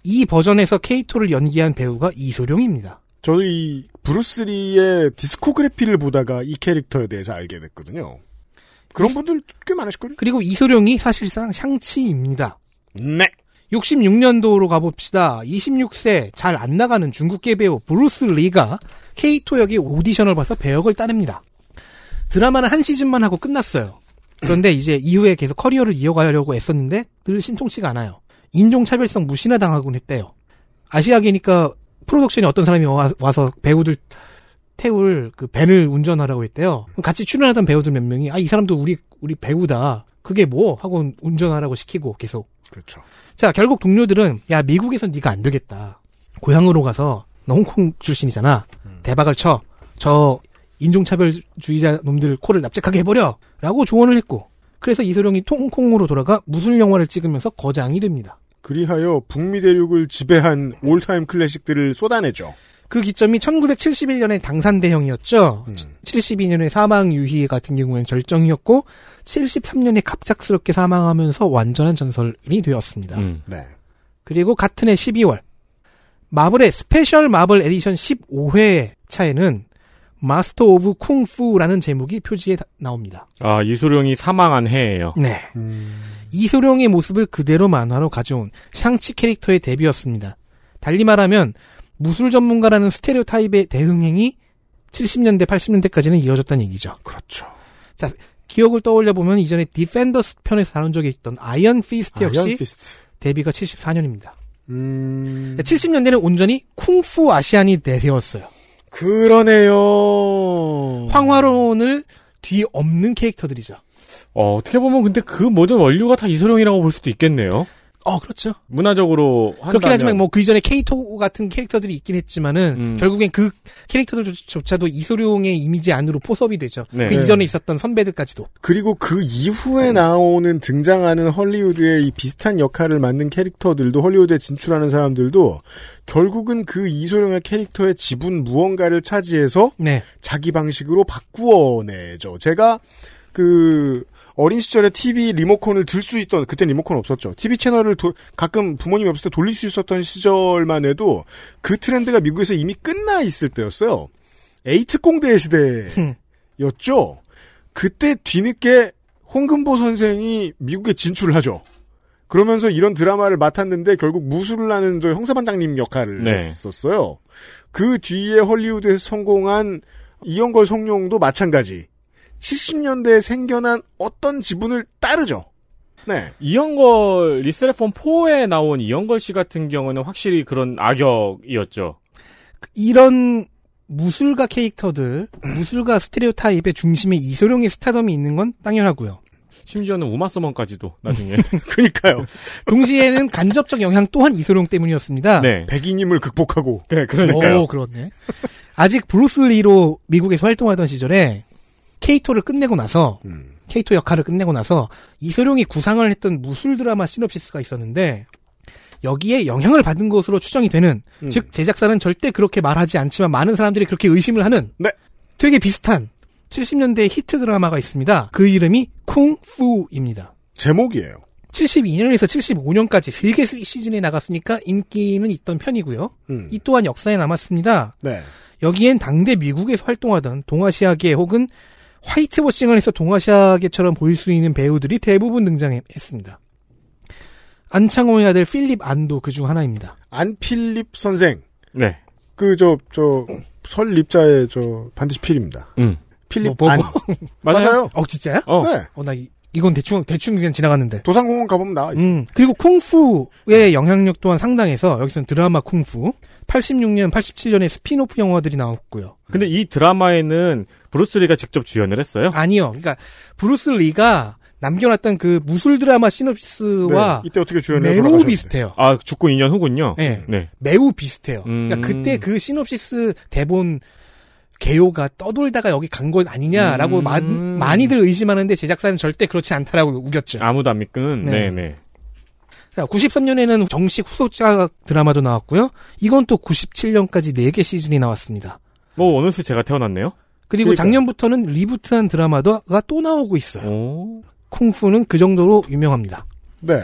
이 버전에서 케이토를 연기한 배우가 이소룡입니다. 저도 이 브루스리의 디스코그래피를 보다가 이 캐릭터에 대해서 알게 됐거든요. 그런 분들 꽤 많으실걸요? 그리고 이소룡이 사실상 샹치입니다. 네. 66년도로 가봅시다. 26세 잘 안 나가는 중국계 배우 브루스 리가 케이토 역의 오디션을 봐서 배역을 따냅니다. 드라마는 한 시즌만 하고 끝났어요. 그런데 이제 이후에 계속 커리어를 이어가려고 애썼는데 늘 신통치가 않아요. 인종차별성 무시나 당하곤 했대요. 아시아계니까 프로덕션에 어떤 사람이 와, 서 배우들 태울 그 밴을 운전하라고 했대요. 같이 출연하던 배우들 몇 명이 아 이 사람도 우리 우리 배우다. 그게 뭐 하고 운전하라고 시키고 계속 그렇죠. 자, 결국 동료들은 야 미국에선 네가 안 되겠다. 고향으로 가서 너 홍콩 출신이잖아. 대박을 쳐. 저 인종차별주의자 놈들 코를 납작하게 해버려. 라고 조언을 했고. 그래서 이소룡이 홍콩으로 돌아가 무술 영화를 찍으면서 거장이 됩니다. 그리하여 북미 대륙을 지배한 올타임 클래식들을 쏟아내죠. 그 기점이 1971년에 당산 대형이었죠. 음. 72년에 사망 유희 같은 경우에는 절정이었고 73년에 갑작스럽게 사망하면서 완전한 전설이 되었습니다. 음. 네. 그리고 같은 해 12월 마블의 Special Marvel Edition 15회 차에는 Master of Kung Fu라는 제목이 표지에 다- 나옵니다. 아, 이소룡이 사망한 해예요. 네. 음. 이소룡의 모습을 그대로 만화로 가져온 샹치 캐릭터의 데뷔였습니다. 달리 말하면 무술 전문가라는 스테레오 타입의 대유행이 70년대, 80년대까지는 이어졌다는 얘기죠. 그렇죠. 기억을 떠올려 보면 이전에 디펜더스 편에서 다룬 적이 있던 아이언 피스트 역시 아이언 피스트. 데뷔가 74년입니다. 음. 70년대는 온전히 쿵푸 Asian이 대세였어요. 그러네요. 황화론을 뒤엎는 캐릭터들이죠. 어, 어떻게 보면 근데 그 모든 원류가 다 이소룡이라고 볼 수도 있겠네요. 어, 그렇죠. 문화적으로 한다면. 그렇긴 하지만 뭐 그 이전에 케이토 같은 캐릭터들이 있긴 했지만은 음. 결국엔 그 캐릭터들조차도 이소룡의 이미지 안으로 포섭이 되죠. 네. 그 이전에 있었던 선배들까지도. 그리고 그 이후에 나오는 등장하는 헐리우드의 이 비슷한 역할을 맡는 캐릭터들도 헐리우드에 진출하는 사람들도 결국은 그 이소룡의 캐릭터의 지분 무언가를 차지해서 네. 자기 방식으로 바꾸어내죠. 제가 그 어린 시절에 TV 리모컨을 들 수 있던 그때 리모컨 없었죠. TV 채널을 도- 가끔 부모님이 없을 때 돌릴 수 있었던 시절만 해도 그 트렌드가 미국에서 이미 끝나 있을 때였어요. 에이트 공대의 시대였죠. 그때 뒤늦게 홍금보 선생이 미국에 진출을 하죠. 그러면서 이런 드라마를 맡았는데 결국 무술을 하는 저 형사반장님 역할을 네. 했었어요. 그 뒤에 헐리우드에서 성공한 이영걸 성룡도 마찬가지. 70년대에 생겨난 어떤 지분을 따르죠. 네. 이영걸 Lethal Weapon 4에 나온 이연걸 씨 같은 경우는 확실히 그런 악역이었죠. 이런 무술가 캐릭터들, 무술가 스테레오 타입의 중심에 이소룡의 스타덤이 있는 건 당연하고요. 심지어는 우마 서먼까지도 나중에. *laughs* 그러니까요. 동시에는 간접적 영향 또한 이소룡 때문이었습니다. 네. 백인임을 극복하고. 네, 그러니까요. 오, 그렇네. 아직 브루스 리로 미국에서 활동하던 시절에 케이토를 끝내고 나서 음. 케이토 역할을 끝내고 나서 이소룡이 구상을 했던 무술 드라마 시놉시스가 있었는데 여기에 영향을 받은 것으로 추정이 되는 음. 즉 제작사는 절대 그렇게 말하지 않지만 많은 사람들이 그렇게 의심을 하는 네. 되게 비슷한 70년대 히트 드라마가 있습니다. 그 이름이 쿵푸입니다. 제목이에요. 72년에서 75년까지 3개 시즌에 나갔으니까 인기는 있던 편이고요. 음. 이 또한 역사에 남았습니다. 네. 여기엔 당대 미국에서 활동하던 동아시아계 혹은 whitewashing을 해서 동아시아계처럼 보일 수 있는 배우들이 대부분 등장했습니다. 안창호의 아들 필립 안도 그중 하나입니다. 안필립 선생. 네. 그, 저, 저, 설립자의 저, 반드시 필입니다. 음. 필립 뭐, 뭐, 안. 뭐. *laughs* 맞아요. 어, 진짜요? 어. 네. 어, 나 이, 이건 대충, 대충 그냥 지나갔는데. 도산공원 가보면 나와 있어요. 음, 그리고 쿵푸의 영향력 또한 상당해서 여기서는 드라마 쿵푸 86년, 87년에 스피노프 영화들이 나왔고요. 근데 이 드라마에는 브루스 리가 직접 주연을 했어요? 아니요. 그러니까 브루스 리가 남겨놨던 그 무술 드라마 시놉시스와 네, 이때 어떻게 주연을 매우 돌아가셨는데. 비슷해요. 아, 죽고 2년 후군요. 네. 네. 매우 비슷해요. 음. 그러니까 그때 그 시놉시스 대본 개요가 떠돌다가 여기 간것 아니냐라고 음. 마- 많이들 의심하는데 제작사는 절대 그렇지 않다라고 우겼죠. 아무도 안 믿는. 네. 네, 네. 자, 93년에는 정식 후속작 드라마도 나왔고요. 이건 또 97년까지 4개 시즌이 나왔습니다. 뭐 어느새 제가 태어났네요. 그리고 그러니까요. 작년부터는 reboot한 드라마가 또 나오고 있어요. 오. 쿵푸는 그 정도로 유명합니다. 네.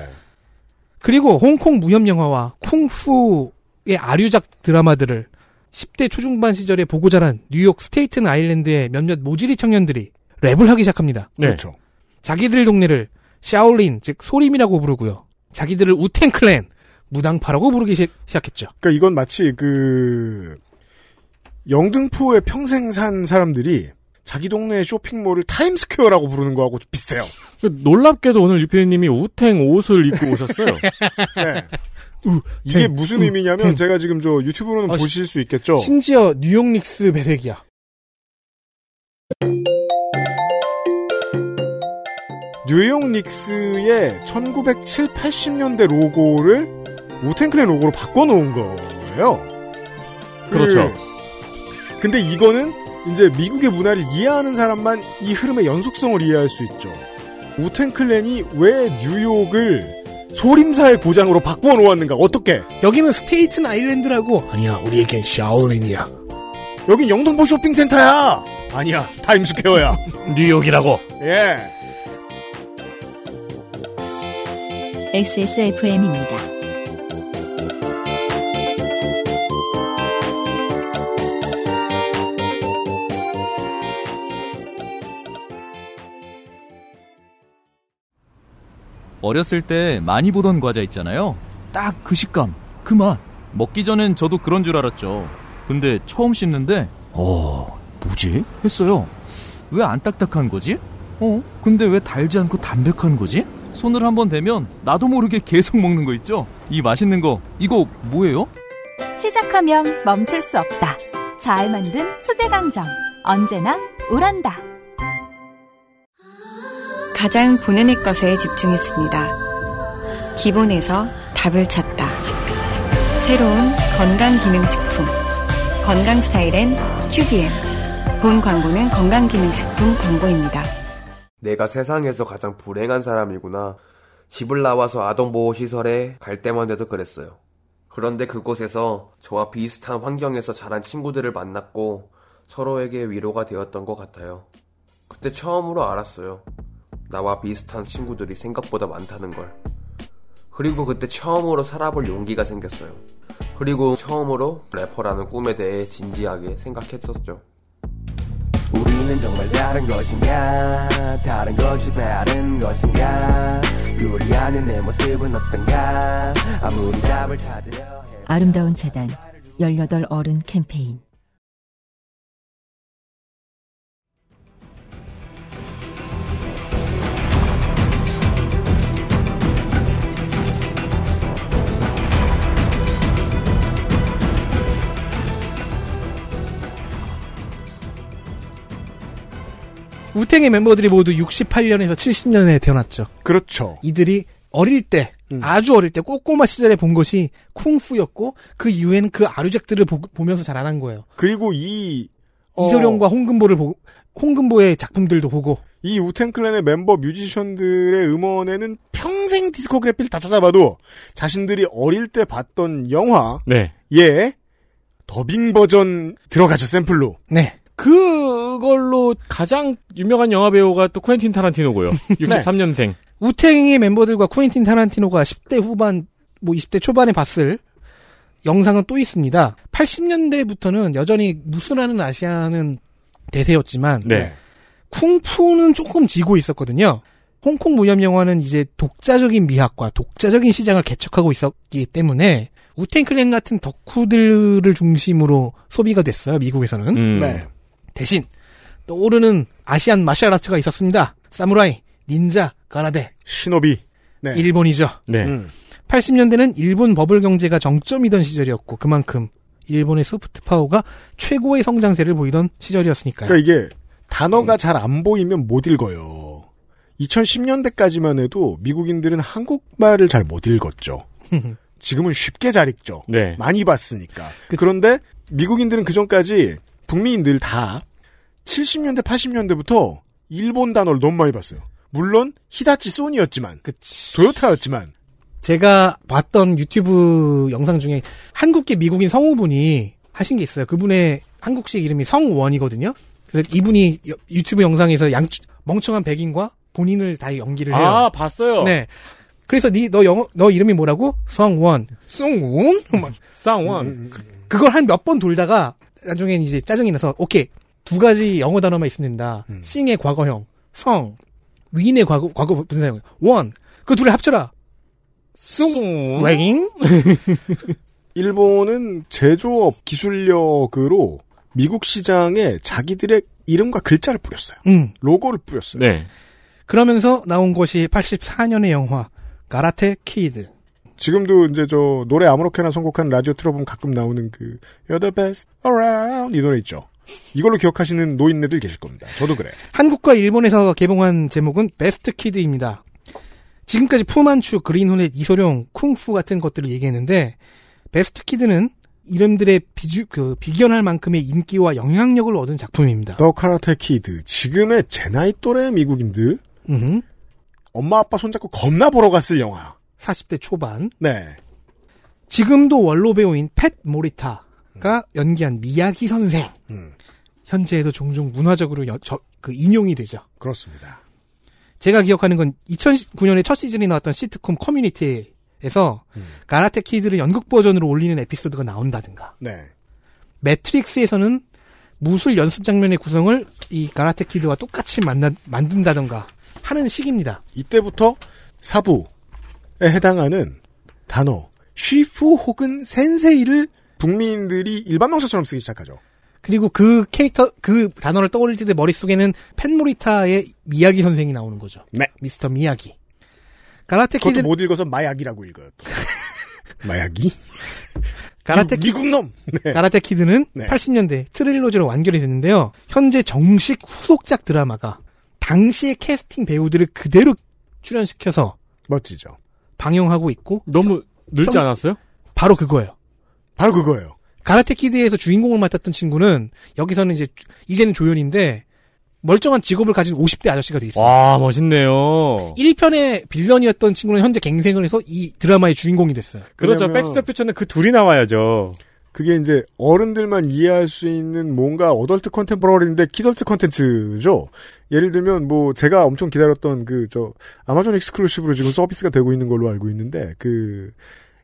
그리고 홍콩 무협 영화와 쿵푸의 아류작 드라마들을 10대 초중반 시절에 보고 자란 뉴욕 스테이튼 아일랜드의 몇몇 모질이 청년들이 랩을 하기 시작합니다. 네. 그렇죠. 자기들 동네를 샤올린, 즉 소림이라고 부르고요. 자기들을 Wu-Tang Clan, 무당파라고 부르기 시, 시작했죠. 그러니까 이건 마치 그 영등포에 평생 산 사람들이 자기 동네 쇼핑몰을 타임스퀘어라고 부르는 거하고 비슷해요. 놀랍게도 오늘 유피디님이 Wu-Tang 옷을 입고 오셨어요. *laughs* 네. 이게 탱, 무슨 우, 의미냐면 탱. 제가 지금 저 유튜브로는 아, 보실 수 있겠죠. 심지어 뉴욕 닉스 배색이야. 뉴욕 닉스의 1970, 80년대 로고를 우텐클랜 로고로 바꿔놓은 거예요. 그렇죠. 그- 근데 이거는 이제 미국의 문화를 이해하는 사람만 이 흐름의 연속성을 이해할 수 있죠. 우텐클랜이 왜 뉴욕을 소림사의 고장으로 바꾸어 놓았는가? 어떻게? 여기는 스테이튼 아일랜드라고. 아니야, 우리에겐 샤올린이야. 여긴 영등포 쇼핑센터야. 아니야, 타임스퀘어야. *laughs* 뉴욕이라고. 예. XSFM입니다. 어렸을 때 많이 보던 과자 있잖아요. 딱 그 식감, 그 맛. 먹기 전엔 저도 그런 줄 알았죠. 근데 처음 씹는데, 어, 뭐지? 했어요. 왜 안 딱딱한 거지? 어? 근데 왜 달지 않고 담백한 거지? 손을 한번 대면 나도 모르게 계속 먹는 거 있죠? 이 맛있는 거, 이거 뭐예요? 시작하면 멈출 수 없다. 잘 만든 수제 강정. 언제나 우란다. 가장 본연의 것에 집중했습니다. 기본에서 답을 찾다. 새로운 건강기능식품. 건강 스타일엔 튜비엠. 본 광고는 건강기능식품 광고입니다. 내가 세상에서 가장 불행한 사람이구나. 집을 나와서 아동보호시설에 갈 때만 해도 그랬어요. 그런데 그곳에서 저와 비슷한 환경에서 자란 친구들을 만났고 서로에게 위로가 되었던 것 같아요. 그때 처음으로 알았어요. 나와 비슷한 친구들이 생각보다 많다는 걸. 그리고 그때 처음으로 살아볼 용기가 생겼어요. 그리고 처음으로 래퍼라는 꿈에 대해 진지하게 생각했었죠. 우리는 정말 다른 것인가? 다른 것이 다른 것인가? 요리하는 내 모습은 어떤가? 아무리 답을 찾으려 해 아름다운 재단 18 어른 캠페인 우탱의 멤버들이 모두 68년에서 70년에 태어났죠. 그렇죠. 이들이 어릴 때, 음. 아주 어릴 때 꼬꼬마 시절에 본 것이 쿵푸였고 그 이후에는 그 아류작들을 보, 면서 자라난 거예요. 그리고 이 어. 이소룡과 홍금보를 보고 홍금보의 작품들도 보고 이 우텐클랜의 멤버 뮤지션들의 음원에는 평생 디스코그래피를 다 찾아봐도 자신들이 어릴 때 봤던 영화의 네. 더빙 버전 들어가죠 샘플로. 네. 그걸로 가장 유명한 영화 배우가 또 쿠엔틴 타란티노고요. *laughs* 63년생. 우탱의 멤버들과 쿠엔틴 타란티노가 10대 후반, 뭐 20대 초반에 봤을 영상은 또 있습니다. 80년대부터는 여전히 무술하는 아시아는 대세였지만 네. 쿵푸는 조금 지고 있었거든요. 홍콩 무협 영화는 이제 독자적인 미학과 독자적인 시장을 개척하고 있었기 때문에 우텐클랜 같은 덕후들을 중심으로 소비가 됐어요. 미국에서는. 음. 네. 대신 떠오르는 아시안 마샬 아트가 있었습니다. 사무라이, 닌자, 가라데. 시노비. 네. 일본이죠. 네. 음. 80년대는 일본 버블 경제가 정점이던 시절이었고 그만큼 일본의 소프트 파워가 최고의 성장세를 보이던 시절이었으니까요. 그러니까 이게 단어가 잘 안 보이면 못 읽어요. 2010년대까지만 해도 미국인들은 한국말을 잘 못 읽었죠. *laughs* 지금은 쉽게 잘 읽죠. 네. 많이 봤으니까. 그런데 미국인들은 그 전까지 북미인들 다 70년대, 80년대부터 일본 단어를 너무 많이 봤어요. 물론 히다치 소니였지만, 그치. 도요타였지만, 제가 봤던 유튜브 영상 중에 한국계 미국인 성우분이 하신 게 있어요. 그분의 한국식 이름이 성원이거든요. 그래서 이분이 여- 유튜브 영상에서 양 멍청한 백인과 본인을 다 연기를 해요. 아, 봤어요. 네. 그래서 니너 영어 너 이름이 뭐라고? 성원. 성원? 막 쌍원. 그걸 한 몇 번 돌다가 나중엔 이제 짜증이 나서 오케이 두 가지 영어 단어만 있으면 된다. 싱의 과거형, 성, 윈의 과거 과거 분사형, 원. 그 둘을 합쳐라. 숭. 웨잉? *laughs* 일본은 제조업 기술력으로 미국 시장에 자기들의 이름과 글자를 뿌렸어요. 음. 로고를 뿌렸어요. 네. 그러면서 나온 것이 84년의 영화 가라테 Kid. 지금도 이제 저 노래 아무렇게나 선곡한 라디오 틀어보면 가끔 나오는 그 You're the best around 이 노래 있죠. 이걸로 기억하시는 노인네들 계실 겁니다. 저도 그래. 한국과 일본에서 개봉한 제목은 Best Kid입니다. 지금까지 푸만추, Green Hornet, 이소룡, 쿵푸 같은 것들을 얘기했는데 Best Kid는 이 이름들에 비주, 그, 비견할 만큼의 인기와 영향력을 얻은 작품입니다. The Karate Kid. 지금의 제 나이 또래 미국인들 음, 엄마 아빠 손잡고 겁나 보러 갔을 영화. 40대 초반. 네. 지금도 원로 배우인 팻 모리타가 연기한 미야기 선생. 음, 현재에도 종종 문화적으로 여- 저- 그 인용이 되죠. 그렇습니다. 제가 기억하는 건 2009년에 첫 시즌이 나왔던 시트콤 커뮤니티에서 가라테 키드를 연극 버전으로 올리는 에피소드가 나온다든가 네. 매트릭스에서는 무술 연습 장면의 구성을 이 Karate Kid와 똑같이 만나, 만든다던가 하는 식입니다. 이때부터 사부에 해당하는 단어 쉬푸 혹은 센세이를 북미인들이 일반 명사처럼 쓰기 시작하죠. 그리고 그 캐릭터 그 단어를 떠올릴 때 머릿속에는 팻 모리타의 미야기 선생이 나오는 거죠. 네. 미스터 미야기. 가라테 그것도 Kid 못 읽어서 마약이라고 읽어요. *laughs* 마약이? 가라테 미국, 미국 놈! 네. Karate Kid는 네. 80년대 trilogy로 완결이 됐는데요. 현재 정식 후속작 드라마가 당시의 캐스팅 배우들을 그대로 출연시켜서 멋지죠. 방영하고 있고 너무 늙지 형- 않았어요? 바로 그거예요. 바로 그거예요. Karate Kid에서 주인공을 맡았던 친구는 여기서는 이제 이제는 조연인데 멀쩡한 직업을 가진 50대 아저씨가 돼 있어요. 와, 멋있네요. 1편의 villain이었던 친구는 현재 갱생을 해서 이 드라마의 주인공이 됐어요. 그렇죠. 백스터 퓨처는 그 둘이 나와야죠. 그게 이제 어른들만 이해할 수 있는 뭔가 adult contemporary인데 kidult 콘텐츠죠. 예를 들면 뭐 제가 엄청 기다렸던 그 저 아마존 exclusive로 지금 서비스가 되고 있는 걸로 알고 있는데 그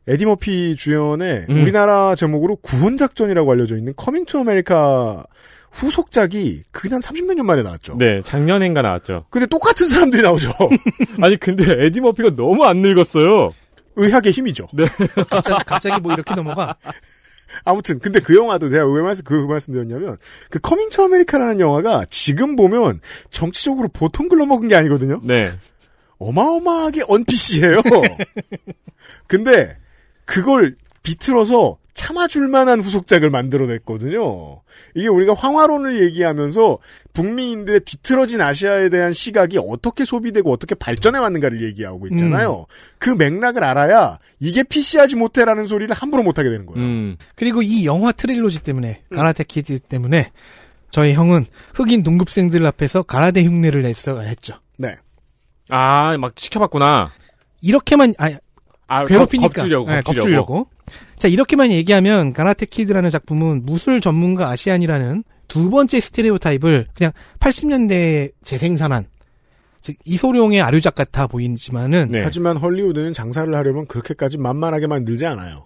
에디 머피 주연의 음. 우리나라 제목으로 구원작전이라고 알려져 있는 Coming to America 후속작이 한 30몇 년 만에 나왔죠. 네, 작년엔가 나왔죠. 근데 똑같은 사람들이 나오죠. *laughs* 아니, 근데 에디 머피가 너무 안 늙었어요. 의학의 힘이죠. 갑자기, 갑자기 뭐 이렇게 넘어가. 아무튼 근데 그 영화도 제가 왜 말씀 그 말씀드렸냐면 그 Coming to America라는 영화가 지금 보면 정치적으로 보통 글러먹은 게 아니거든요. 네. 어마어마하게 un-PC예요. *laughs* 근데 그걸 비틀어서 참아줄 만한 후속작을 만들어냈거든요. 이게 우리가 황화론을 얘기하면서 북미인들의 뒤틀어진 아시아에 대한 시각이 어떻게 소비되고 어떻게 발전해 왔는가를 얘기하고 있잖아요. 그 맥락을 알아야 이게 PC하지 못해라는 소리를 함부로 못하게 되는 거예요. 음. 그리고 이 영화 trilogy 때문에 Karate Kid 때문에 저희 형은 흑인 동급생들 앞에서 가라데 흉내를 냈어야 했죠. 네. 아, 막 시켜봤구나. 이렇게만 아, 아, 괴롭히니까 겁, 겁주려고, 네, 겁주려고. 겁주려고. 자 이렇게만 얘기하면 Karate Kid라는 작품은 무술 전문가 Asian이라는 두 번째 stereotype을 그냥 80년대에 재생산한 즉 이소룡의 아류작 같아 보이지만은 네. 하지만 헐리우드는 장사를 하려면 그렇게까지 만만하게 만들지 않아요.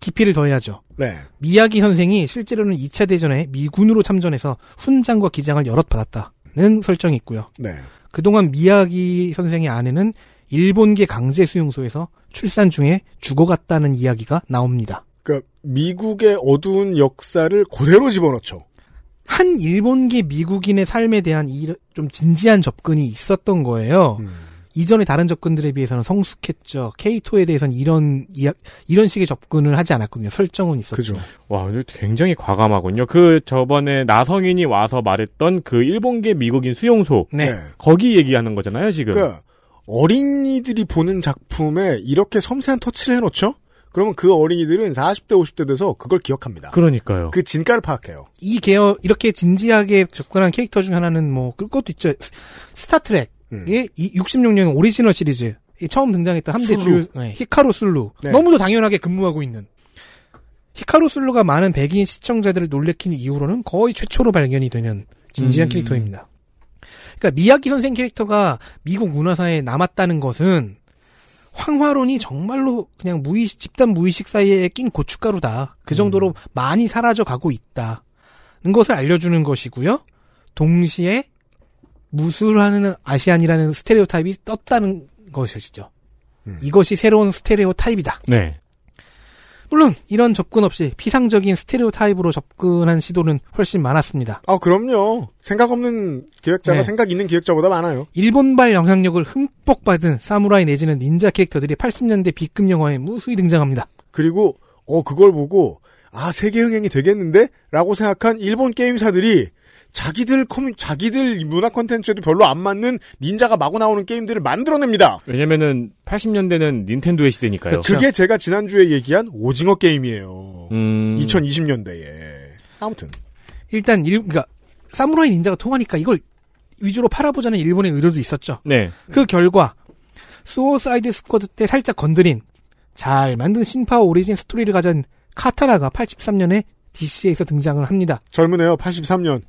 깊이를 더해야죠. 네. 미야기 선생이 실제로는 2차 대전에 미군으로 참전해서 훈장과 기장을 여럿 받았다는 설정이 있고요. 네. 그동안 미야기 선생의 아내는 일본계 강제 수용소에서 출산 중에 죽어갔다는 이야기가 나옵니다. 그러니까 미국의 어두운 역사를 그대로 집어넣죠. 한 일본계 미국인의 삶에 대한 이- 좀 진지한 접근이 있었던 거예요. 음. 이전의 다른 접근들에 비해서는 성숙했죠. 케이토에 대해서는 이런 이야, 이런 식의 접근을 하지 않았거든요. 설정은 있었죠. 그죠. 와, 근데 굉장히 과감하군요. 그 저번에 나성인이 와서 말했던 그 일본계 미국인 수용소. 네. 거기 얘기하는 거잖아요, 지금. 그러니까 어린이들이 보는 작품에 이렇게 섬세한 터치를 해놓죠? 그러면 그 어린이들은 40대, 50대 돼서 그걸 기억합니다. 그러니까요. 그 진가를 파악해요. 이 계열 이렇게 진지하게 접근한 캐릭터 중 하나는 뭐 그것도 있죠. 스- Star Trek의 음. 이 66년 오리지널 시리즈 이 처음 등장했던 함대. 주요 네, 히카루 술루 네. 너무도 당연하게 근무하고 있는 히카루 술루가 많은 백인 시청자들을 놀래킨 이후로는 거의 최초로 발견이 되는 진지한 음. 캐릭터입니다. 그러니까 미야기 선생 캐릭터가 미국 문화사에 남았다는 것은 황화론이 정말로 그냥 무의식 집단 무의식 사이에 낀 고춧가루다. 그 정도로 많이 사라져 가고 있다는 것을 알려주는 것이고요. 동시에 무술하는 Asian이라는 stereotype이 떴다는 것이죠. 이것이 새로운 stereotype이다. 네. 물론 이런 접근 없이 피상적인 stereotype으로 접근한 시도는 훨씬 많았습니다. 아, 그럼요. 생각 없는 기획자가 네. 생각 있는 기획자보다 많아요. 일본발 영향력을 흠뻑 받은 사무라이 내지는 닌자 캐릭터들이 80년대 B급 영화에 무수히 등장합니다. 그리고, 어, 그걸 보고, 아, 세계 흥행이 되겠는데? 라고 생각한 일본 게임사들이 자기들 커뮤, 자기들 문화 콘텐츠에도 별로 안 맞는 닌자가 마구 나오는 게임들을 만들어냅니다. 왜냐면은 80년대는 닌텐도의 시대니까요. 그게 제가 지난주에 얘기한 오징어 게임이에요. 음. 2020년대에. 아무튼. 일단 일, 그러니까 사무라이 닌자가 통하니까 이걸 위주로 팔아보자는 일본의 의도도 있었죠. 네. 그 결과 Suicide Squad 때 살짝 건드린 잘 만든 신파 오리진 스토리를 가진 카타나가 83년에 DC에서 등장을 합니다. 젊으네요. 83년.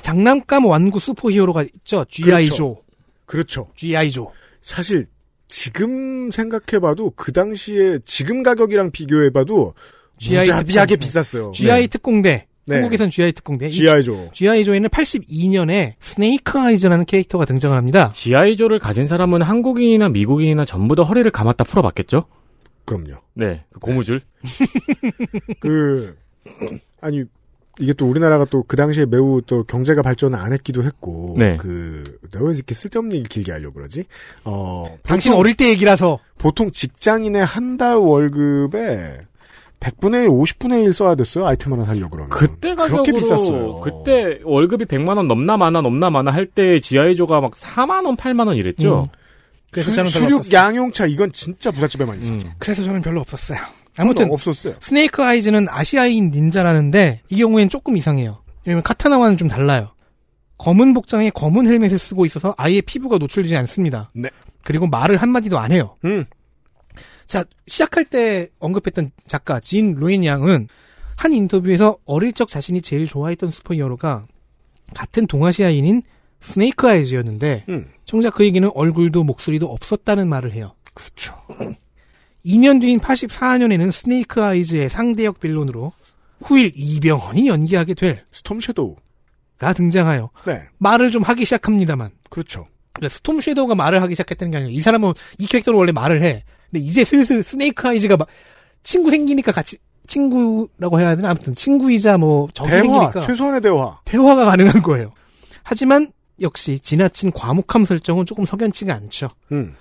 장난감 완구 슈퍼히어로가 있죠. G.I. 그렇죠. 조. 그렇죠. G.I. 조. 사실 지금 생각해봐도 그 당시에 지금 가격이랑 비교해봐도 GI 무자비하게. 비쌌어요. G.I. 특공대. 네. 한국에선 G.I. 특공대. 이 G.I. 조. G.I. 조에는 82년에 스네이크 아이즈라는 캐릭터가 등장을 합니다. 지아이조를 가진 사람은 한국인이나 미국인이나 전부 다 허리를 감았다 풀어봤겠죠? 그럼요. 네. 그 고무줄. *laughs* 그 아니 이게 또 우리나라가 또 그 당시에 매우 또 경제가 발전을 안 했기도 했고 네. 그 내가 왜 이렇게 쓸데없는 얘기 길게 하려고 그러지? 어 당신 보통- 어릴 때 얘기라서 보통 직장인의 한 달 월급에 100분의 1, 50분의 1 써야 됐어요. 아이템 하나 사려고 그러면. 그때 가격으로 그렇게 비쌌어요. 그때 월급이 100만 원 넘나 마나 넘나 마나 할 때 지아이조가 막 4만 원, 8만 원 이랬죠. 음. 그래서 수, 저는 별로 수륙 없었어요. 양용차 이건 진짜 부잣집에만 있었죠. 음. 그래서 저는 별로 없었어요. 아무튼 없었어요. 스네이크 아이즈는 아시아인 닌자라는데 이 경우엔 조금 이상해요. 왜냐면 카타나와는 좀 달라요. 검은 복장에 검은 헬멧을 쓰고 있어서 아예 피부가 노출되지 않습니다. 네. 그리고 말을 한마디도 안 해요. 음. 자, 시작할 때 언급했던 작가 진 루인 양은 한 인터뷰에서 어릴 적 자신이 제일 좋아했던 슈퍼히어로가 같은 동아시아인인 Snake Eyes였는데 음. 정작 그 얘기는 얼굴도 목소리도 없었다는 말을 해요. 그렇죠. 2년 뒤인 84년에는 Snake Eyes의 상대역 villain으로 후일 이병헌이 연기하게 될 Storm Shadow. 가 등장하여 네. 말을 좀 하기 시작합니다만 그렇죠. 그러니까 Storm Shadow가 말을 하기 시작했다는 게 아니라 이 사람은 이 캐릭터는 원래 말을 해. 근데 이제 슬슬 Snake Eyes가 막 친구 생기니까 같이 친구라고 해야 되나 아무튼 친구이자 뭐 적이 대화, 생기니까 최소한의 대화. 대화가 가능한 거예요. 하지만 역시 지나친 과묵함 설정은 조금 석연치가 않죠. 음.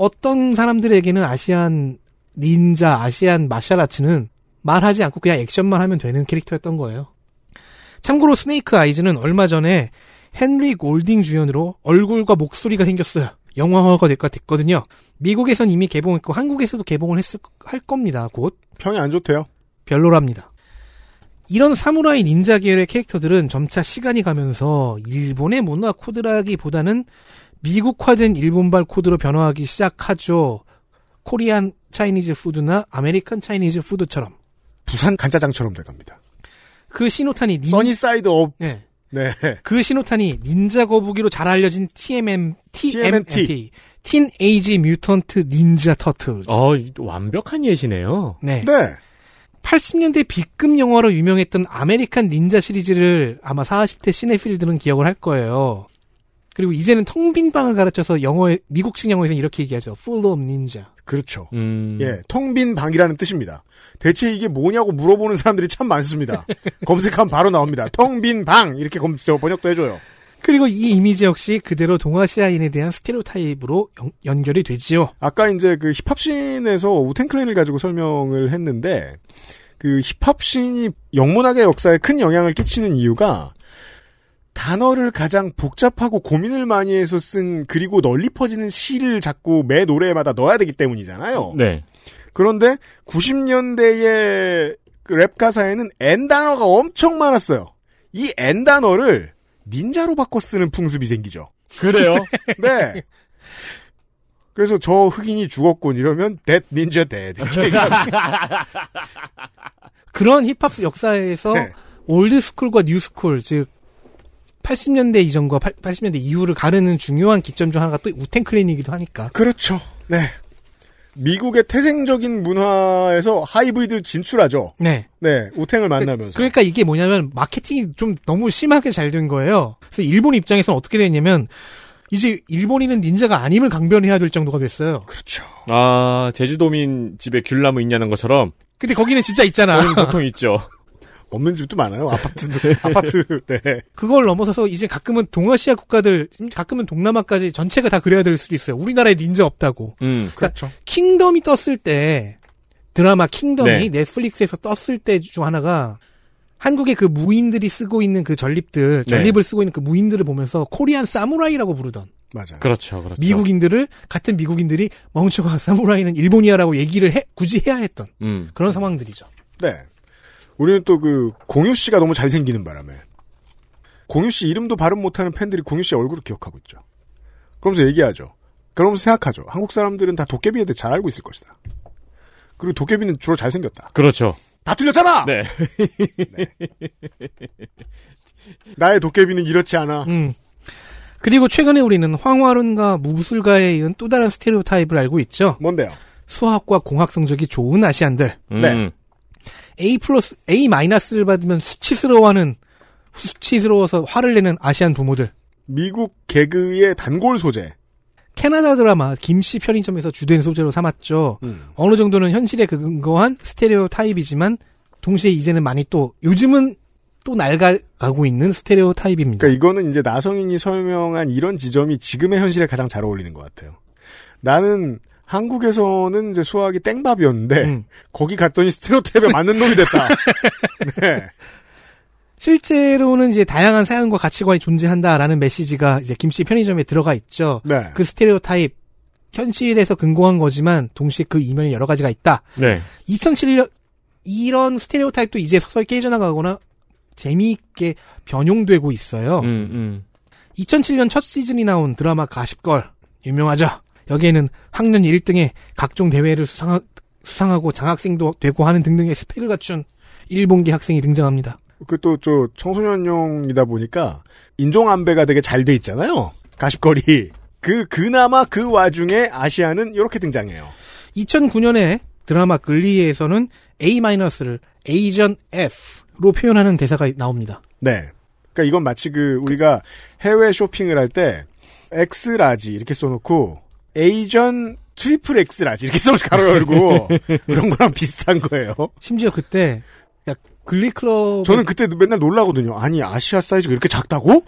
어떤 사람들에게는 아시안 닌자, 아시안 마샬아츠는 말하지 않고 그냥 액션만 하면 되는 캐릭터였던 거예요. 참고로 스네이크 아이즈는 얼마 전에 헨리 골딩 주연으로 얼굴과 목소리가 생겼어요. 영화화가 될까 됐거든요. 미국에선 이미 개봉했고 한국에서도 개봉을 했을 할 겁니다. 곧 평이 안 좋대요. 별로랍니다. 이런 사무라이 닌자 계열의 캐릭터들은 점차 시간이 가면서 일본의 문화 코드라기보다는 미국화된 일본발 코드로 변화하기 시작하죠. Korean Chinese food나 American Chinese food처럼. 부산 간짜장처럼 돼갑니다. 그 신호탄이 닌... sunny-side up. 네. 네. 그 신호탄이 닌자 거북이로 잘 알려진 TMM, TMNT. TMNT. Teenage Mutant Ninja Turtle. 어, 완벽한 예시네요. 네. 네. 80년대 B급 영화로 유명했던 American Ninja 시리즈를 아마 40대 cinephile들은 기억을 할 거예요. 그리고 이제는 텅 빈 방을 가리켜서 영어에 미국식 영어에서는 이렇게 얘기하죠. Full of Ninja. 그렇죠. 음. 예, 텅 빈 방이라는 뜻입니다. 대체 이게 뭐냐고 물어보는 사람들이 참 많습니다. *laughs* 검색하면 바로 나옵니다. 텅 빈 방 이렇게 검저 번역도 해줘요. 그리고 이 이미지 역시 그대로 동아시아인에 대한 스테레오타입으로 연, 연결이 되지요. 아까 이제 그 힙합씬에서 우텐클랜을 가지고 설명을 했는데 그 힙합씬이 영문학의 역사에 큰 영향을 끼치는 이유가 단어를 가장 복잡하고 고민을 많이 해서 쓴 그리고 널리 퍼지는 시를 자꾸 매 노래마다 넣어야 되기 때문이잖아요. 네. 그런데 90년대의 그랩 가사에는 N 단어가 엄청 많았어요. 이 N 단어를 닌자로 바꿔 쓰는 풍습이 생기죠. 그래요? *laughs* 네. 그래서 저 흑인이 죽었군 이러면 dead 이렇게 얘기합니다. *laughs* 그런 힙합 역사에서 네. old school과 new school, 즉 80년대 이전과 80년대 이후를 가르는 중요한 기점 중 하나가 또 Wu-Tang Clan이기도 하니까. 그렇죠. 네. 미국의 태생적인 문화에서 하이브리드 진출하죠. 네. 네, Wu-Tang을 만나면서. 그러니까 이게 뭐냐면 마케팅이 좀 너무 심하게 잘 된 거예요. 그래서 일본 입장에서는 어떻게 됐냐면 이제 일본인은 닌자가 아님을 강변해야 될 정도가 됐어요. 그렇죠. 아, 제주도민 집에 귤나무 있냐는 것처럼. 근데 거기는 진짜 있잖아. 거기는 보통 있죠. *laughs* 없는 집도 많아요. 아파트도 *laughs* 아파트. 네. 그걸 넘어서서 이제 가끔은 동아시아 국가들, 가끔은 동남아까지 전체가 다 그래야 될 수도 있어요. 우리나라에 닌자 없다고. 음. 그렇죠. 킹덤이 떴을 때 드라마 킹덤이 네. 넷플릭스에서 떴을 때 중 하나가 한국의 그 무인들이 쓰고 있는 그 전립들, 네. 전립을 쓰고 있는 그 무인들을 보면서 코리안 사무라이라고 부르던 맞아요. 그렇죠, 그렇죠. 미국인들을 같은 미국인들이 멍청아 사무라이는 일본이야라고 얘기를 해, 굳이 해야 했던 음. 그런 상황들이죠. 네. 우리는 또 그 공유 씨가 너무 잘생기는 바람에 공유 씨 이름도 발음 못하는 팬들이 공유 씨 얼굴을 기억하고 있죠. 그러면서 얘기하죠. 그러면서 생각하죠. 한국 사람들은 다 도깨비에 대해 잘 알고 있을 것이다. 그리고 도깨비는 주로 잘생겼다. 그렇죠. 다 틀렸잖아. 네. 나의 도깨비는 이렇지 않아. 음. 그리고 최근에 우리는 황화론과 무술가에 이은 또 다른 스테레오 타입을 알고 있죠. 뭔데요? 수학과 공학 성적이 좋은 아시안들. 음. 네. A 플러스, A 마이너스를 받으면 수치스러워하는, 수치스러워서 화를 내는 아시안 부모들. 미국 개그의 단골 소재. 캐나다 드라마 김씨 편의점에서 주된 소재로 삼았죠. 음. 어느 정도는 현실에 근거한 스테레오 타입이지만 동시에 이제는 많이 또 요즘은 또 낡아가고 있는 스테레오 타입입니다. 그러니까 이거는 이제 나성인이 설명한 이런 지점이 지금의 현실에 가장 잘 어울리는 것 같아요. 나는 한국에서는 이제 수학이 땡밥이었는데 음. 거기 갔더니 스테레오타입에 맞는 놈이 됐다. *laughs* 네. 실제로는 이제 다양한 사연과 가치관이 존재한다라는 메시지가 이제 김씨 편의점에 들어가 있죠. 네. 그 stereotype 현실에서 근거한 거지만 동시에 그 이면에 여러 가지가 있다. 네. 2007년 이런 stereotype도 이제 서서히 깨져나가거나 재미있게 변용되고 있어요. 음, 음. 2007년 첫 시즌이 나온 드라마 Gossip Girl 유명하죠. 여기에는 학년 1등에 각종 대회를 수상하, 수상하고 장학생도 되고 하는 등등의 스펙을 갖춘 일본계 학생이 등장합니다. 그 또 저 청소년용이다 보니까 인종 안배가 되게 잘 돼 있잖아요. Gossip Girl이. 그 그나마 그 와중에 아시아는 이렇게 등장해요. 2009년에 드라마 Glee에서는 A-를 Asian F로 표현하는 대사가 나옵니다. 네. 그러니까 이건 마치 그 우리가 해외 쇼핑을 할때 X-large 이렇게 써놓고 Asian triple X-large 이렇게 써서 괄호 열고 *laughs* 그런 거랑 비슷한 거예요. 심지어 그때 야, 글리클럽 저는 그때 맨날 놀라거든요. 아니 아시아 사이즈가 이렇게 작다고?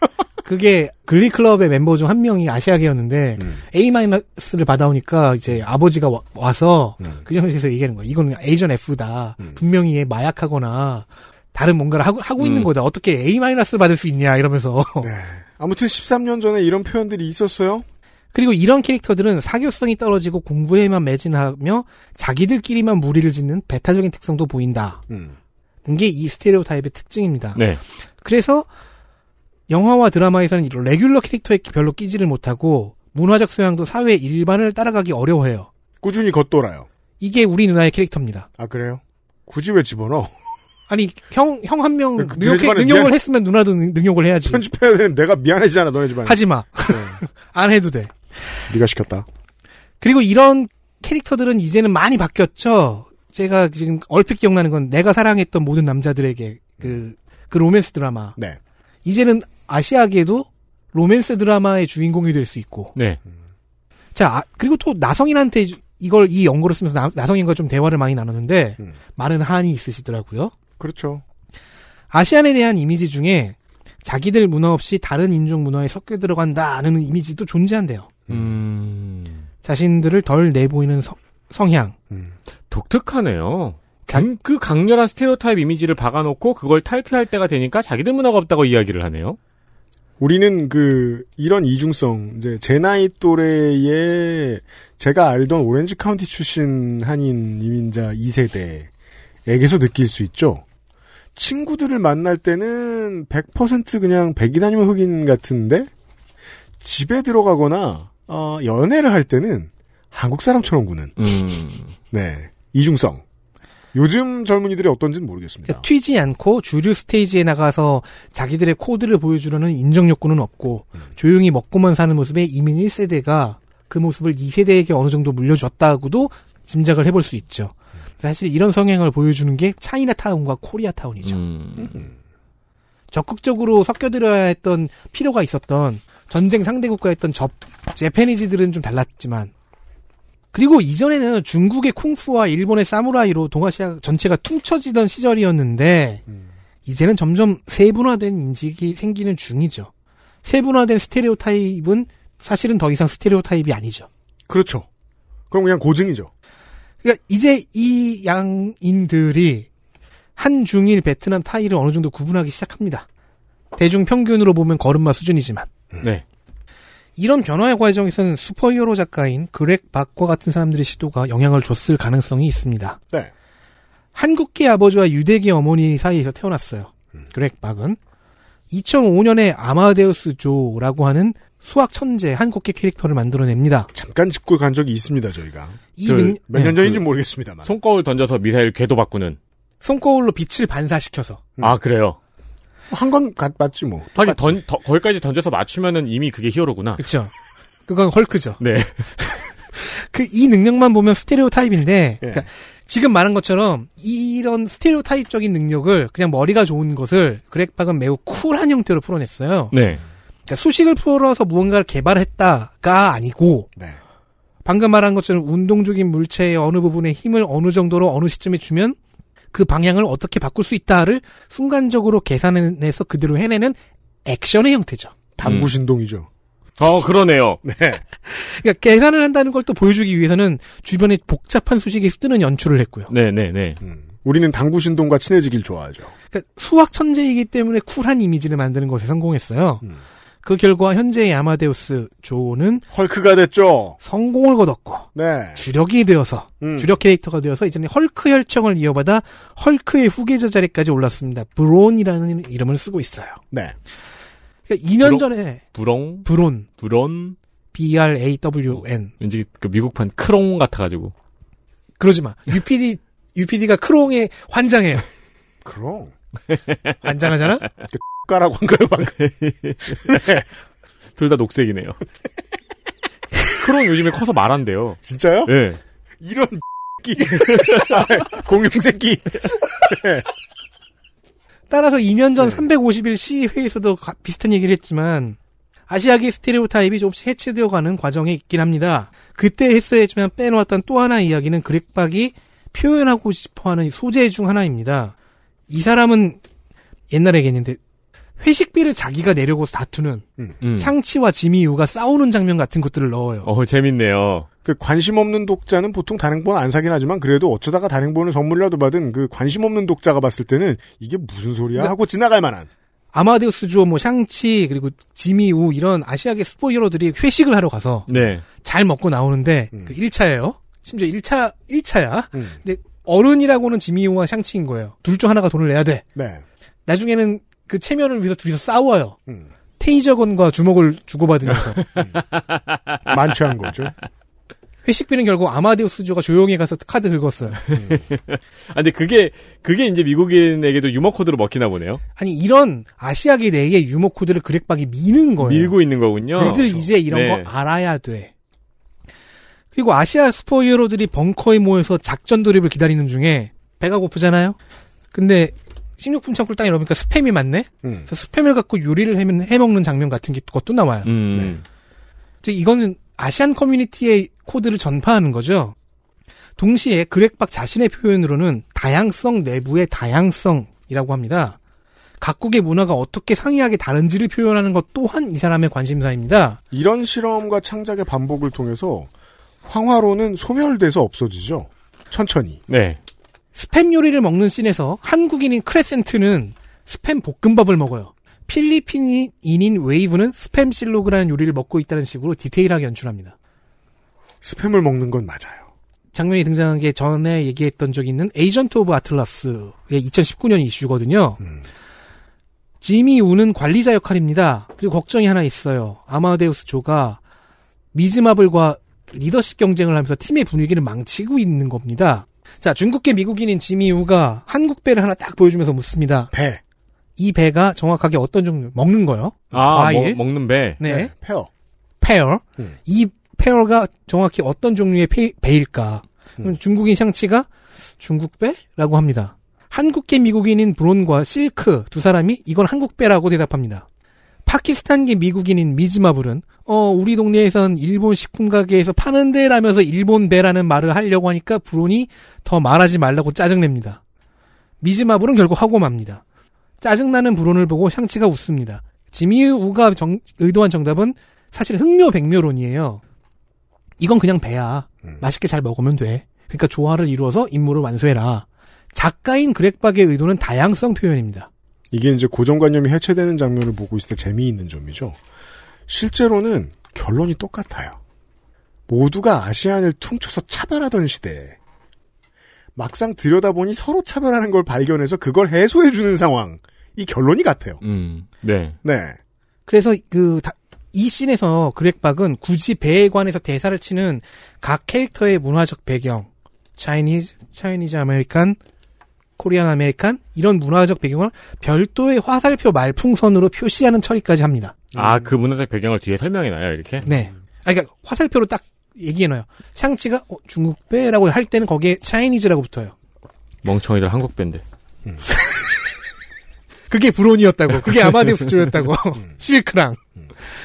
*laughs* 그게 글리클럽의 멤버 중 한 명이 아시아계였는데 음. A-를 받아오니까 이제 아버지가 와, 서 음. 그 정도에서 얘기하는 거야. 이거는 에이전 F다. 분명히 얘 마약하거나 다른 뭔가를 하고 하고 있는 음. 거다. 어떻게 A- 받을 수 있냐 이러면서. 네. 아무튼 13년 전에 이런 표현들이 있었어요. 그리고 이런 캐릭터들은 사교성이 떨어지고 공부에만 매진하며 자기들끼리만 무리를 짓는 배타적인 특성도 보인다. 음. 게이 스테레오 타입의 특징입니다. 네. 그래서 영화와 드라마에서는 이런 레귤러 캐릭터에 별로 끼지를 못하고 문화적 소양도 사회 일반을 따라가기 어려워해요. 꾸준히 겉돌아요. 이게 우리 누나의 캐릭터입니다. 아 그래요? 굳이 왜 집어넣어? 아니 형 형 한명그 능욕, 집안에 능욕을 미안- 했으면 누나도 능- 능욕을 해야지. 편집해야 되는 내가 미안해지잖아 너네 집안에. 하지 마. *laughs* 안 해도 돼. 네가 시켰다. 그리고 이런 캐릭터들은 이제는 많이 바뀌었죠. 제가 지금 얼핏 기억나는 건 내가 사랑했던 모든 남자들에게 그, 그 로맨스 드라마. 네. 이제는 아시아계도 로맨스 드라마의 주인공이 될 수 있고. 네. 자, 아, 그리고 또 나성인한테 이걸 이 연고를 쓰면서 나, 나성인과 좀 대화를 많이 나눴는데 많은 한이 있으시더라고요. 그렇죠. 아시안에 대한 이미지 중에 자기들 문화 없이 다른 인종 문화에 섞여 들어간다는 이미지도 존재한대요. 음. 자신들을 덜 내보이는 성, 성향. 독특하네요. 강- 그 강렬한 stereotype 이미지를 박아놓고 그걸 탈피할 때가 되니까 자기들 문화가 없다고 이야기를 하네요. 우리는 그 이런 이중성 이제 제 나이 또래의 제가 알던 오렌지 카운티 출신 한인 이민자 2세대에게서 느낄 수 있죠. 친구들을 만날 때는 100% 그냥 백인 아니면 흑인 같은데 집에 들어가거나 어, 연애를 할 때는 한국 사람처럼 구는 음. 네 이중성. 요즘 젊은이들이 어떤지는 모르겠습니다. 그러니까 튀지 않고 주류 스테이지에 나가서 자기들의 코드를 보여주려는 인정 욕구는 없고 조용히 먹고만 사는 모습의 이민 1세대가 그 모습을 2세대에게 어느 정도 물려줬다고도 짐작을 해볼 수 있죠. 사실 이런 성향을 보여주는 게 차이나타운과 코리아타운이죠. 적극적으로 섞여들어야 했던 필요가 있었던 전쟁 상대 국가였던 접 제페니즈들은 좀 달랐지만 그리고 이전에는 중국의 쿵푸와 일본의 사무라이로 동아시아 전체가 퉁쳐지던 시절이었는데 이제는 점점 세분화된 인식이 생기는 중이죠. 세분화된 스테레오 타입은 사실은 더 이상 스테레오 타입이 아니죠. 그렇죠. 그럼 그냥 고증이죠. 그러니까 이제 이 양인들이 한 중일 베트남 타이를 어느 정도 구분하기 시작합니다. 대중 평균으로 보면 걸음마 수준이지만 네. 이런 변화의 과정에서는 슈퍼히어로 작가인 그렉 박과 같은 사람들의 시도가 영향을 줬을 가능성이 있습니다. 네. 한국계 아버지와 유대계 어머니 사이에서 태어났어요. 그렉 박은 2005년에 아마데우스 조라고 하는 수학 천재 한국계 캐릭터를 만들어냅니다. 잠깐 짚고 간 적이 있습니다 저희가. 이 능- 몇년 네. 전인지 모르겠습니다만. 손거울 던져서 미사일 궤도 바꾸는. 손거울로 빛을 반사시켜서 아 그래요. 한 건 맞지 뭐. 하긴 던, 더- 거기까지 던져서 맞추면은 이미 그게 히어로구나. 그렇죠. 그건 헐크죠. 네. *laughs* 그 이 능력만 보면 스테레오 타입인데 예. 그러니까 지금 말한 것처럼 이런 스테레오 타입적인 능력을 그냥 머리가 좋은 것을 그렉박은 매우 쿨한 형태로 풀어냈어요. 네. 그러니까 수식을 풀어서 무언가를 개발했다가 아니고 네. 방금 말한 것처럼 운동적인 물체의 어느 부분에 힘을 어느 정도로 어느 시점에 주면 그 방향을 어떻게 바꿀 수 있다를 순간적으로 계산해내서 그대로 해내는 액션의 형태죠. 당구 신동이죠. 어 그러네요. *laughs* 네. 그러니까 계산을 한다는 걸 또 보여주기 위해서는 주변에 복잡한 수식이 뜨는 연출을 했고요. 네네네. 우리는 당구 신동과 친해지길 좋아하죠. 그러니까 수학 천재이기 때문에 쿨한 이미지를 만드는 것에 성공했어요. 그 결과 현재의 아마데우스 조는 헐크가 됐죠. 성공을 거뒀고 네. 주력이 되어서 음. 주력 캐릭터가 되어서 이제는 헐크 혈청을 이어받아 헐크의 후계자 자리까지 올랐습니다. Brawn이라는 이름을 쓰고 있어요. 네. 그러니까 2년 Brawn? 전에 브롱. Brawn Brawn. B R A W N 왠지 그 미국판 크롱 같아가지고. 그러지 마. UPD UPD가 크롱에 환장해요. 그럼. 환장하잖아. 까라고 한 거예요 방금. *laughs* 둘다 녹색이네요. 크롱 요즘에 커서 말한대요. 진짜요? *laughs* 네. 이런 끼 공룡 새끼. 따라서 2년 전 350일 시회에서도 가- 비슷한 얘기를 했지만 아시아계 스테레오 타입이 조금씩 해체되어가는 과정에 있긴 합니다. 그때 했어야 했지만 빼놓았던 또 하나 이야기는 그렉박이 표현하고 싶어하는 소재 중 하나입니다. 이 사람은 옛날에 얘기했는데 회식비를 자기가 내려고 다투는 음. 상치와 지미유가 싸우는 장면 같은 것들을 넣어요. 어 재밌네요. 그 관심 없는 독자는 보통 단행본 안 사긴 하지만 그래도 어쩌다가 단행본을 선물이라도 받은 그 관심 없는 독자가 봤을 때는 이게 무슨 소리야 하고 지나갈 만한. 아마데우스 주어 뭐 샹치 그리고 지미우 이런 아시아계 슈퍼히어로들이 회식을 하러 가서 네. 잘 먹고 나오는데 그 1차예요. 심지어 1차 1차야. 근데 어른이라고는 지미우와 샹치인 거예요. 둘 중 하나가 돈을 내야 돼. 네. 나중에는 그 체면을 위해서 둘이서 싸워요. 음. 테이저건과 주먹을 주고받으면서. 만취한 거죠. 회식비는 결국 아마데우스 조가 조용히 가서 카드 긁었어요. 아, 근데 그게, 그게 이제 미국인에게도 유머 코드로 먹히나 보네요. 아니 이런 아시아계 내의 유머 코드를 그렉박이 미는 거예요. 밀고 있는 거군요. 그들 이제 이런 네. 거 알아야 돼. 그리고 아시아 슈퍼 히어로들이 벙커에 모여서 작전 돌입을 기다리는 중에 배가 고프잖아요. 근데 식료품 창고를 딱 열어보니까 스팸이 많네. 음. 그래서 스팸을 갖고 요리를 해면- 해먹는 장면 같은 게 것도 나와요. 음. 즉 이거는 아시안 커뮤니티의 코드를 전파하는 거죠. 동시에 그렉박 자신의 표현으로는 다양성 내부의 다양성이라고 합니다. 각국의 문화가 어떻게 상이하게 다른지를 표현하는 것 또한 이 사람의 관심사입니다. 이런 실험과 창작의 반복을 통해서 황화로는 소멸돼서 없어지죠. 천천히. 네. 스팸 요리를 먹는 씬에서 한국인인 크레센트는 스팸 볶음밥을 먹어요. 필리핀인인 웨이브는 스팸 silog라는 요리를 먹고 있다는 식으로 디테일하게 연출합니다. 스팸을 먹는 건 맞아요. 장면이 등장한 게 전에 얘기했던 적이 있는 Agent of Atlas의 2019년 이슈거든요. 지미 우는 관리자 역할입니다. 그리고 걱정이 하나 있어요. 아마데우스 조가 미즈마블과 리더십 경쟁을 하면서 팀의 분위기를 망치고 있는 겁니다. 자, 중국계 미국인인 지미 우가 한국 배를 하나 딱 보여주면서 묻습니다. 배. 이 배가 정확하게 어떤 종류? 먹는 거요? 아, 과일. 먹, 먹는 배. 네. 페어. 페어. 음. 이 pear가 정확히 어떤 종류의 페, 배일까? 그럼 중국인 샹치가 중국배라고 합니다. 한국계 미국인인 브론과 실크 두 사람이 이건 한국배라고 대답합니다. 파키스탄계 미국인인 미즈마블은 어 우리 동네에선 일본 식품 가게에서 파는데 라면서 일본 배라는 말을 하려고 하니까 브론이 더 말하지 말라고 짜증냅니다. 미즈마블은 결국 하고 맙니다. 짜증나는 브론을 보고 샹치가 웃습니다. 지미우가 정- 의도한 정답은 사실 흥묘백묘론이에요. 이건 그냥 배야. 맛있게 잘 먹으면 돼. 그러니까 조화를 이루어서 임무를 완수해라. 작가인 그렉박의 의도는 다양성 표현입니다. 이게 이제 고정관념이 해체되는 장면을 보고 있을 때 재미있는 점이죠. 실제로는 결론이 똑같아요. 모두가 아시안을 퉁쳐서 차별하던 시대에 막상 들여다보니 서로 차별하는 걸 발견해서 그걸 해소해주는 상황. 이 결론이 같아요. 음. 네. 네. 그래서 그, 다- 이 씬에서 그렉박은 굳이 배에 관해서 대사를 치는 각 캐릭터의 문화적 배경, Chine- Korean American, 이런 문화적 배경을 별도의 화살표 말풍선으로 표시하는 처리까지 합니다. 아, 그 문화적 배경을 뒤에 설명해 놔요, 이렇게? 네. 아, 그러니까 화살표로 딱 얘기해 놔요. 샹치가 어, 중국 배라고 할 때는 거기에 Chinese라고 붙어요. 멍청이들 한국 밴데. *laughs* 그게 브론이었다고. 그게 아마데우스 조였다고. 실크랑.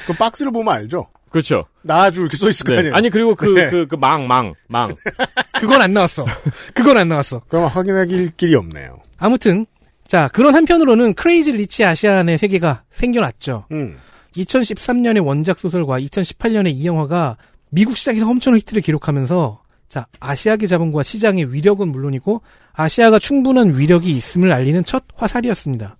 그 박스를 보면 알죠? 그렇죠. 나아주 이렇게 써 있을 거 네. 아니에요? 아니, 그리고 그, 네. 그, 그, 망, 망, 망. *laughs* 그건 안 나왔어. 그건 안 나왔어. 그럼 확인할 길이 없네요. 아무튼 자 그런 한편으로는 크레이지 리치 아시안의 세계가 생겨났죠. 음. 2013년의 원작 소설과 2018년의 이 영화가 미국 시장에서 엄청난 히트를 기록하면서 자 아시아계 자본과 시장의 위력은 물론이고 아시아가 충분한 위력이 있음을 알리는 첫 화살이었습니다.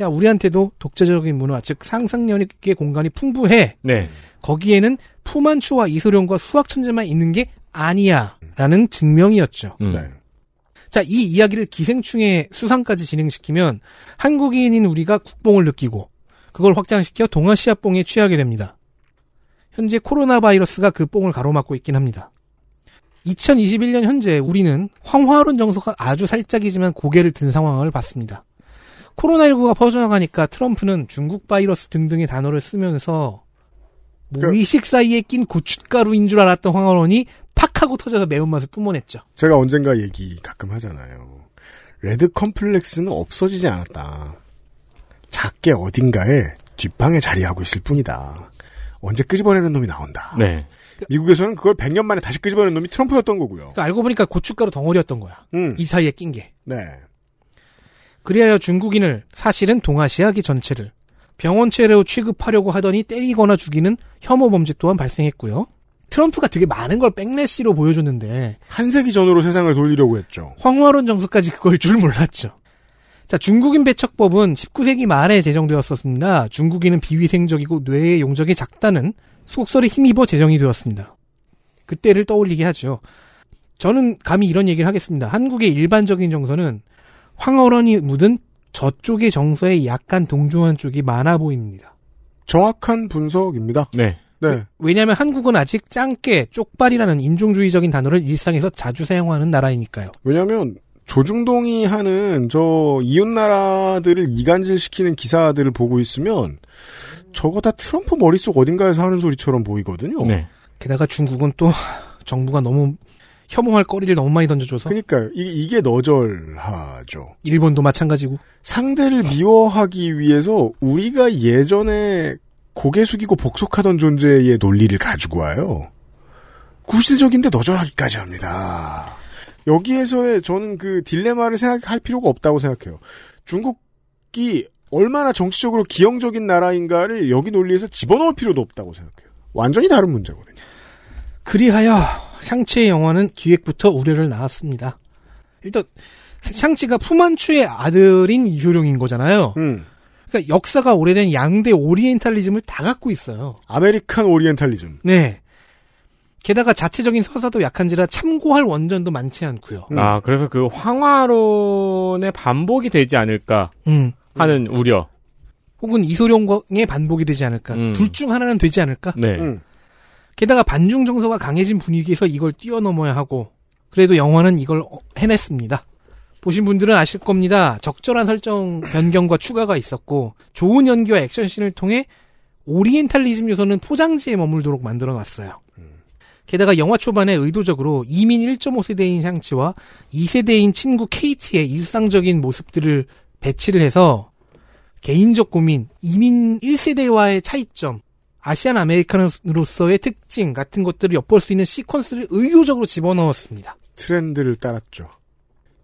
야 우리한테도 독자적인 문화 즉 상상력의 공간이 풍부해. 네. 거기에는 푸만추와 이소룡과 수학 천재만 있는 게 아니야라는 증명이었죠. 음. 네. 자, 이 이야기를 기생충의 수상까지 진행시키면 한국인인 우리가 국뽕을 느끼고 그걸 확장시켜 동아시아 뽕에 취하게 됩니다. 현재 코로나 바이러스가 그 뽕을 가로막고 있긴 합니다. 2021년 현재 우리는 황화론 정서가 아주 살짝이지만 고개를 든 상황을 봤습니다. 코로나19가 퍼져나가니까 트럼프는 중국 바이러스 등등의 단어를 쓰면서 무의식 사이에 낀 고춧가루인 줄 알았던 황화론이 팍 하고 터져서 매운맛을 뿜어냈죠. 제가 언젠가 얘기 가끔 하잖아요. 레드 컴플렉스는 없어지지 않았다. 작게 어딘가에 뒷방에 자리하고 있을 뿐이다. 언제 끄집어내는 놈이 나온다. 네. 미국에서는 그걸 100년 만에 다시 끄집어내는 놈이 트럼프였던 거고요. 그러니까 알고 보니까 고춧가루 덩어리였던 거야. 음. 이 사이에 낀 게. 네. 그리하여 중국인을 사실은 동아시아계 전체를 병원체로 취급하려고 하더니 때리거나 죽이는 혐오 범죄 또한 발생했고요. 트럼프가 되게 많은 걸 백래시로 보여줬는데 한 세기 전으로 세상을 돌리려고 했죠. 황화론 정서까지 그걸 줄 몰랐죠. 자, 중국인 배척법은 19세기 말에 제정되었었습니다. 중국인은 비위생적이고 뇌의 용적이 작다는 속설에 힘입어 제정이 되었습니다. 그때를 떠올리게 하죠. 저는 감히 이런 얘기를 하겠습니다. 한국의 일반적인 정서는 황홀원이 묻은 저쪽의 정서에 약간 동조한 쪽이 많아 보입니다. 정확한 분석입니다. 네. 네. 왜냐하면 한국은 아직 짱깨, 쪽발이라는 인종주의적인 단어를 일상에서 자주 사용하는 나라이니까요. 왜냐하면 조중동이 하는 저 이웃 나라들을 이간질시키는 기사들을 보고 있으면 저거 다 트럼프 머릿속 어딘가에서 하는 소리처럼 보이거든요. 네. 게다가 중국은 또 *laughs* 정부가 너무 혐오할 거리를 너무 많이 던져줘서 그러니까 이, 게 너절하죠. 일본도 마찬가지고 상대를 미워하기 위해서 우리가 예전에 고개 숙이고 복속하던 존재의 논리를 가지고 와요. 구시대적인데 너절하기까지 합니다. 여기에서의 저는 그 딜레마를 생각할 필요가 없다고 생각해요. 중국이 얼마나 정치적으로 기형적인 나라인가를 여기 논리에서 집어넣을 필요도 없다고 생각해요. 완전히 다른 문제거든요. 그리하여 샹치의 영화는 기획부터 우려를 낳았습니다. 일단 샹치가 푸만추의 아들인 이소룡인 거잖아요. 음. 그러니까 역사가 오래된 양대 오리엔탈리즘을 다 갖고 있어요. American 오리엔탈리즘. 네. 게다가 자체적인 서사도 약한지라 참고할 원전도 많지 않고요. 아, 그래서 그 황화론의 반복이 되지 않을까 음. 하는 우려. 혹은 이소룡의 반복이 되지 않을까. 음. 둘중 하나는 되지 않을까. 네. 음. 게다가 반중 정서가 강해진 분위기에서 이걸 뛰어넘어야 하고 그래도 영화는 이걸 어- 해냈습니다. 보신 분들은 아실 겁니다. 적절한 설정 변경과 추가가 있었고 좋은 연기와 액션씬을 통해 오리엔탈리즘 요소는 포장지에 머물도록 만들어 놨어요. 게다가 영화 초반에 의도적으로 이민 1.5세대인 샹치와 2세대인 친구 케이티의 일상적인 모습들을 배치를 해서 개인적 고민, 이민 1세대와의 차이점, Asian American으로서의 특징 같은 것들을 엿볼 수 있는 시퀀스를 의도적으로 집어넣었습니다. 트렌드를 따랐죠.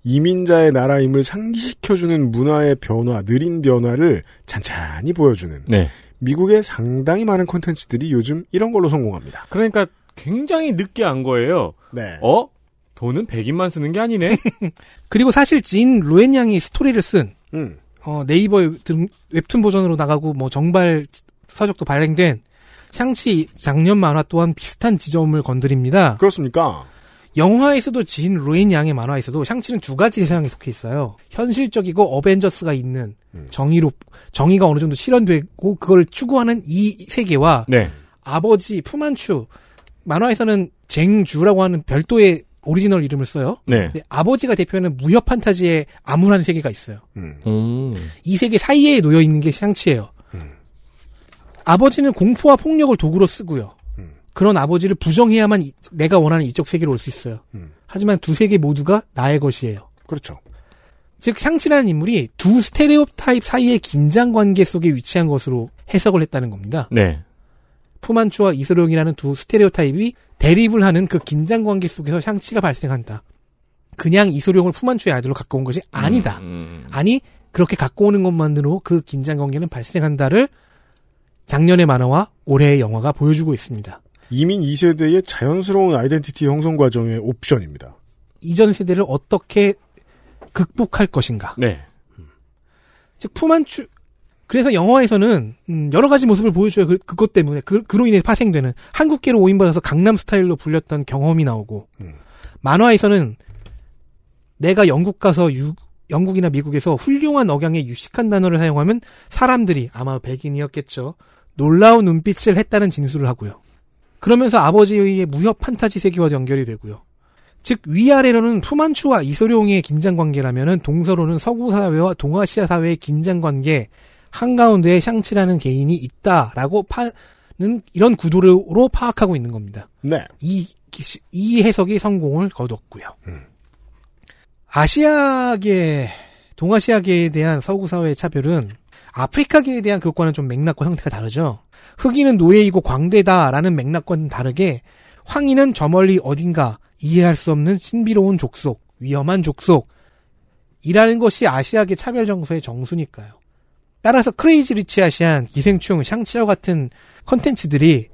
이민자의 나라임을 상기시켜주는 문화의 변화, 느린 변화를 찬찬히 보여주는 네. 미국의 상당히 많은 콘텐츠들이 요즘 이런 걸로 성공합니다. 그러니까 굉장히 늦게 안 거예요. 네. 어? 돈은 100인만 쓰는 게 아니네? *laughs* 그리고 사실 진 루엔 양이 스토리를 쓴 음. 어, 네이버 웹툰, 웹툰 버전으로 나가고 뭐 정발 서적도 발행된 샹치 작년 만화 또한 비슷한 지점을 건드립니다. 그렇습니까? 영화에서도 진 루엔 양의 만화에서도 샹치는 두 가지 세상에 속해 있어요. 현실적이고 어벤져스가 있는 정의로 정의가 어느 정도 실현되고 그걸 추구하는 이 세계와 네. 아버지 푸만추 만화에서는 쟁주라고 하는 별도의 오리지널 이름을 써요. 네. 근데 아버지가 대표하는 무협 판타지의 암울한 세계가 있어요. 음. 이 세계 사이에 놓여 있는 게 샹치예요. 아버지는 공포와 폭력을 도구로 쓰고요. 그런 아버지를 부정해야만 이- 내가 원하는 이쪽 세계로 올 수 있어요. 하지만 두 세계 모두가 나의 것이에요. 그렇죠. 즉 샹치라는 인물이 두 스테레오 타입 사이의 긴장 관계 속에 위치한 것으로 해석을 했다는 겁니다. 네. 푸만추와 이소룡이라는 두 스테레오 타입이 대립을 하는 그 긴장 관계 속에서 샹치가 발생한다. 그냥 이소룡을 푸만추의 아들로 갖고 온 것이 아니다. 음. 아니 그렇게 갖고 오는 것만으로 그 긴장 관계는 발생한다를 작년의 만화와 올해의 영화가 보여주고 있습니다. 이민 2세대의 자연스러운 아이덴티티 형성 과정의 옵션입니다. 이전 세대를 어떻게 극복할 것인가. 네. 즉 푸만추 그래서 영화에서는 음, 여러 가지 모습을 보여줘요. 그, 그것 때문에 그, 그로 인해 파생되는 한국계로 오인받아서 강남 스타일로 불렸던 경험이 나오고 만화에서는 내가 영국 가서 유- 영국이나 미국에서 훌륭한 억양의 유식한 단어를 사용하면 사람들이 아마 백인이었겠죠. 놀라운 눈빛을 했다는 진술을 하고요. 그러면서 아버지의 무협 판타지 세계와 연결이 되고요. 즉 위아래로는 푸만추와 이소룡의 긴장 관계라면은 동서로는 서구 사회와 동아시아 사회의 긴장 관계 한가운데에 샹치라는 개인이 있다라고 파는 이런 구도로 파악하고 있는 겁니다. 네. 이 기- 이 해석이 성공을 거뒀고요. 아시아계 동아시아계에 대한 서구 사회의 차별은 아프리카계에 대한 그것과는 좀 맥락과 형태가 다르죠. 흑인은 노예이고 광대다라는 맥락과는 다르게 황인은 저 멀리 어딘가 이해할 수 없는 신비로운 족속, 위험한 족속 이라는 것이 아시아계 차별 정서의 정수니까요. 따라서 크레이지 리치 아시안, 기생충, 샹치어 같은 컨텐츠들이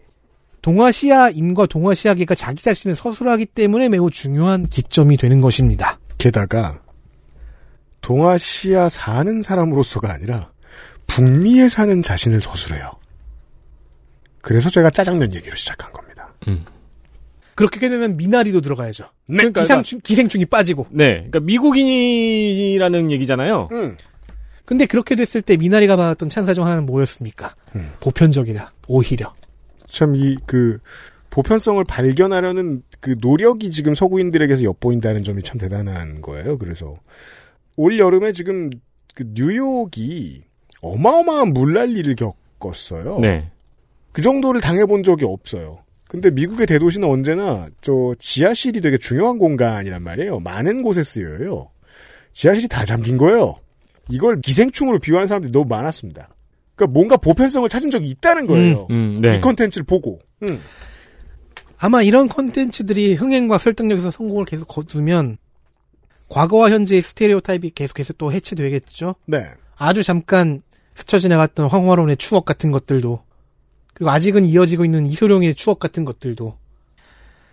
동아시아인과 동아시아계가 자기 자신을 서술하기 때문에 매우 중요한 기점이 되는 것입니다. 게다가 동아시아 사는 사람으로서가 아니라 북미에 사는 자신을 서술해요. 그래서 제가 짜장면 얘기로 시작한 겁니다. 그렇게 되면 미나리도 들어가야죠. 네. 그러니까 기생충, 기생충이 빠지고. 네, 그러니까 미국인이라는 얘기잖아요. 음. 근데 그렇게 됐을 때 미나리가 받았던 찬사 중 하나는 뭐였습니까? 음. 보편적이다. 오히려. 참 이 그 보편성을 발견하려는 그 노력이 지금 서구인들에게서 엿보인다는 점이 참 대단한 거예요. 그래서 올 여름에 지금 그 뉴욕이 어마어마한 물난리를 겪었어요. 네. 그 정도를 당해본 적이 없어요. 근데 미국의 대도시는 언제나 저 지하실이 되게 중요한 공간이란 말이에요. 많은 곳에 쓰여요. 지하실이 다 잠긴 거예요. 이걸 기생충으로 비유하는 사람들이 너무 많았습니다. 그러니까 뭔가 보편성을 찾은 적이 있다는 거예요. 음, 네. 이 컨텐츠를 보고. 음. 아마 이런 콘텐츠들이 흥행과 설득력에서 성공을 계속 거두면 과거와 현재의 스테레오 타입이 계속해서 또 해체되겠죠. 네. 아주 잠깐 스쳐 지나갔던 황화론의 추억 같은 것들도 그리고 아직은 이어지고 있는 이소룡의 추억 같은 것들도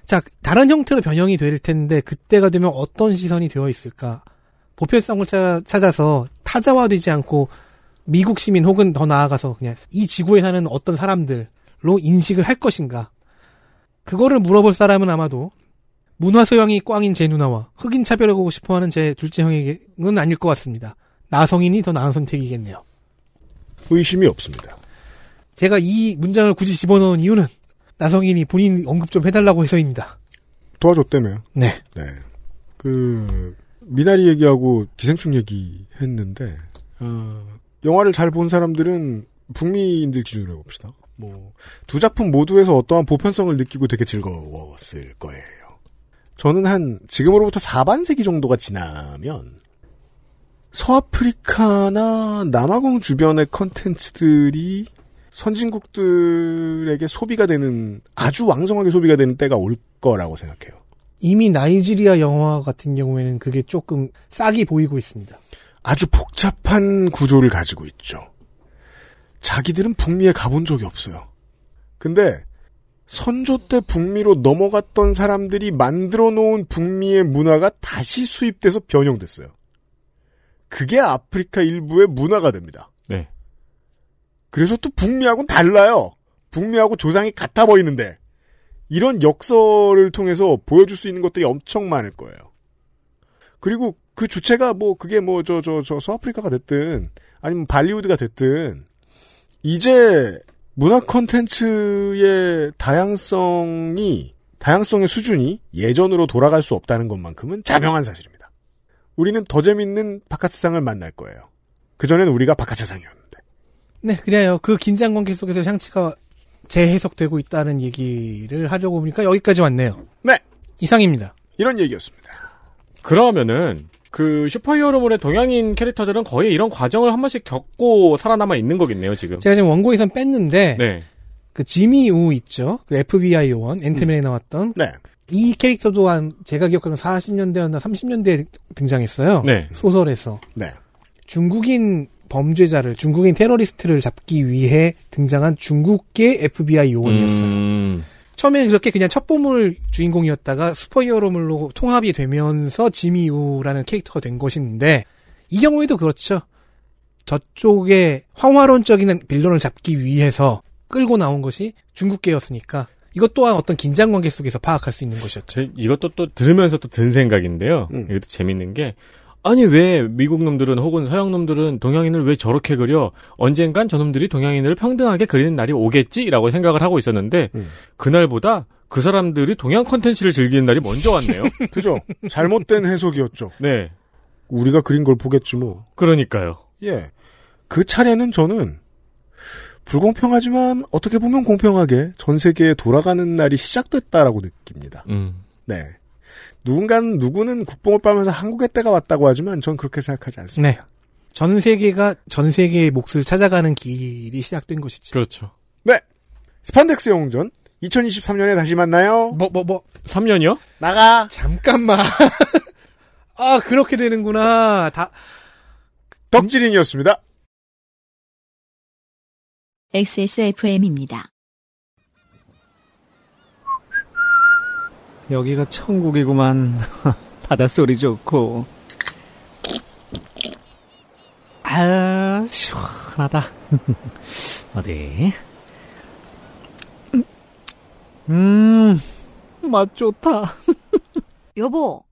자 다른 형태로 변형이 될 텐데 그때가 되면 어떤 시선이 되어 있을까 보편성을 찾아, 찾아서 타자화되지 않고 미국 시민 혹은 더 나아가서 그냥 이 지구에 사는 어떤 사람들로 인식을 할 것인가 그거를 물어볼 사람은 아마도 문화 소양이 꽝인 제 누나와 흑인 차별하고 싶어하는 제 둘째 형에게는 아닐 것 같습니다. 나성인이 더 나은 선택이겠네요. 의심이 없습니다. 제가 이 문장을 굳이 집어넣은 이유는 나성인이 본인 언급 좀 해달라고 해서입니다. 도와줬다며요. 네. 네. 그 미나리 얘기하고 기생충 얘기 했는데 어, 영화를 잘 본 사람들은 북미인들 기준으로 해봅시다. 뭐 두 작품 모두에서 어떠한 보편성을 느끼고 되게 즐거웠을 거예요. 저는 한 지금으로부터 4반세기 정도가 지나면 서아프리카나 남아공 주변의 컨텐츠들이 선진국들에게 소비가 되는 아주 왕성하게 소비가 되는 때가 올 거라고 생각해요. 이미 나이지리아 영화 같은 경우에는 그게 조금 싹이 보이고 있습니다. 아주 복잡한 구조를 가지고 있죠. 자기들은 북미에 가본 적이 없어요. 근데 선조 때 북미로 넘어갔던 사람들이 만들어 놓은 북미의 문화가 다시 수입돼서 변형됐어요. 그게 아프리카 일부의 문화가 됩니다. 네. 그래서 또 북미하고는 달라요. 북미하고 조상이 같아 보이는데 이런 역설을 통해서 보여줄 수 있는 것들이 엄청 많을 거예요. 그리고 그 주체가 뭐 그게 뭐 저 저 저 서아프리카가 됐든 아니면 발리우드가 됐든 이제 문화 콘텐츠의 다양성이 다양성의 수준이 예전으로 돌아갈 수 없다는 것만큼은 자명한 사실입니다. 우리는 더 재밌는 바깥 세상을 만날 거예요. 그전엔 우리가 바깥 세상이었는데. 네, 그래요. 그 긴장 관계 속에서 향치가 재해석되고 있다는 얘기를 하려고 보니까 여기까지 왔네요. 네. 이상입니다. 이런 얘기였습니다. 그러면은 그 슈퍼히어로물의 동양인 캐릭터들은 거의 이런 과정을 한 번씩 겪고 살아남아 있는 거겠네요, 지금. 제가 지금 원고에선 뺐는데 네. 그 지미 우 있죠. 그 FBI 요원 앤트맨에 나왔던 네. 이 캐릭터도 한 제가 기억하는 40년대였나 30년대에 등장했어요. 네. 소설에서 네. 중국인 범죄자를 중국인 테러리스트를 잡기 위해 등장한 중국계 FBI 요원이었어요. 음, 처음에는 그렇게 그냥 첩보물 주인공이었다가 슈퍼히어로물로 통합이 되면서 지미우라는 캐릭터가 된 것인데 이 경우에도 그렇죠. 저쪽에 황화론적인 빌런을 잡기 위해서 끌고 나온 것이 중국계였으니까 이것 또한 어떤 긴장 관계 속에서 파악할 수 있는 것이었죠. 제- 이것도 또 들으면서 또 든 생각인데요. 음. 이것도 재밌는 게 아니 왜 미국 놈들은 혹은 서양 놈들은 동양인을 왜 저렇게 그려 언젠간 저놈들이 동양인을 평등하게 그리는 날이 오겠지라고 생각을 하고 있었는데 음. 그날보다 그 사람들이 동양 컨텐츠를 즐기는 날이 먼저 왔네요. *laughs* 그죠? 잘못된 해석이었죠. 네. 우리가 그린 걸 보겠지 뭐. 그러니까요. 예. 그 차례는 저는 불공평하지만 어떻게 보면 공평하게 전 세계에 돌아가는 날이 시작됐다라고 느낍니다. 음. 네. 누군가는 누구는 국뽕을 빨면서 한국의 때가 왔다고 하지만 전 그렇게 생각하지 않습니다. 네. 전 세계가 전 세계의 몫을 찾아가는 길이 시작된 것이지. 그렇죠. 네. 스판덱스 영웅전 2023년에 다시 만나요. 뭐, 뭐, 뭐. 3년이요? 나가. 잠깐만. *laughs* 아, 그렇게 되는구나. 다, 덕질인이었습니다. XSFM입니다. 여기가 천국이구만. *laughs* 바닷소리 좋고. 아, 시원하다. *laughs* 어디? 음, 맛 좋다. *laughs* 여보,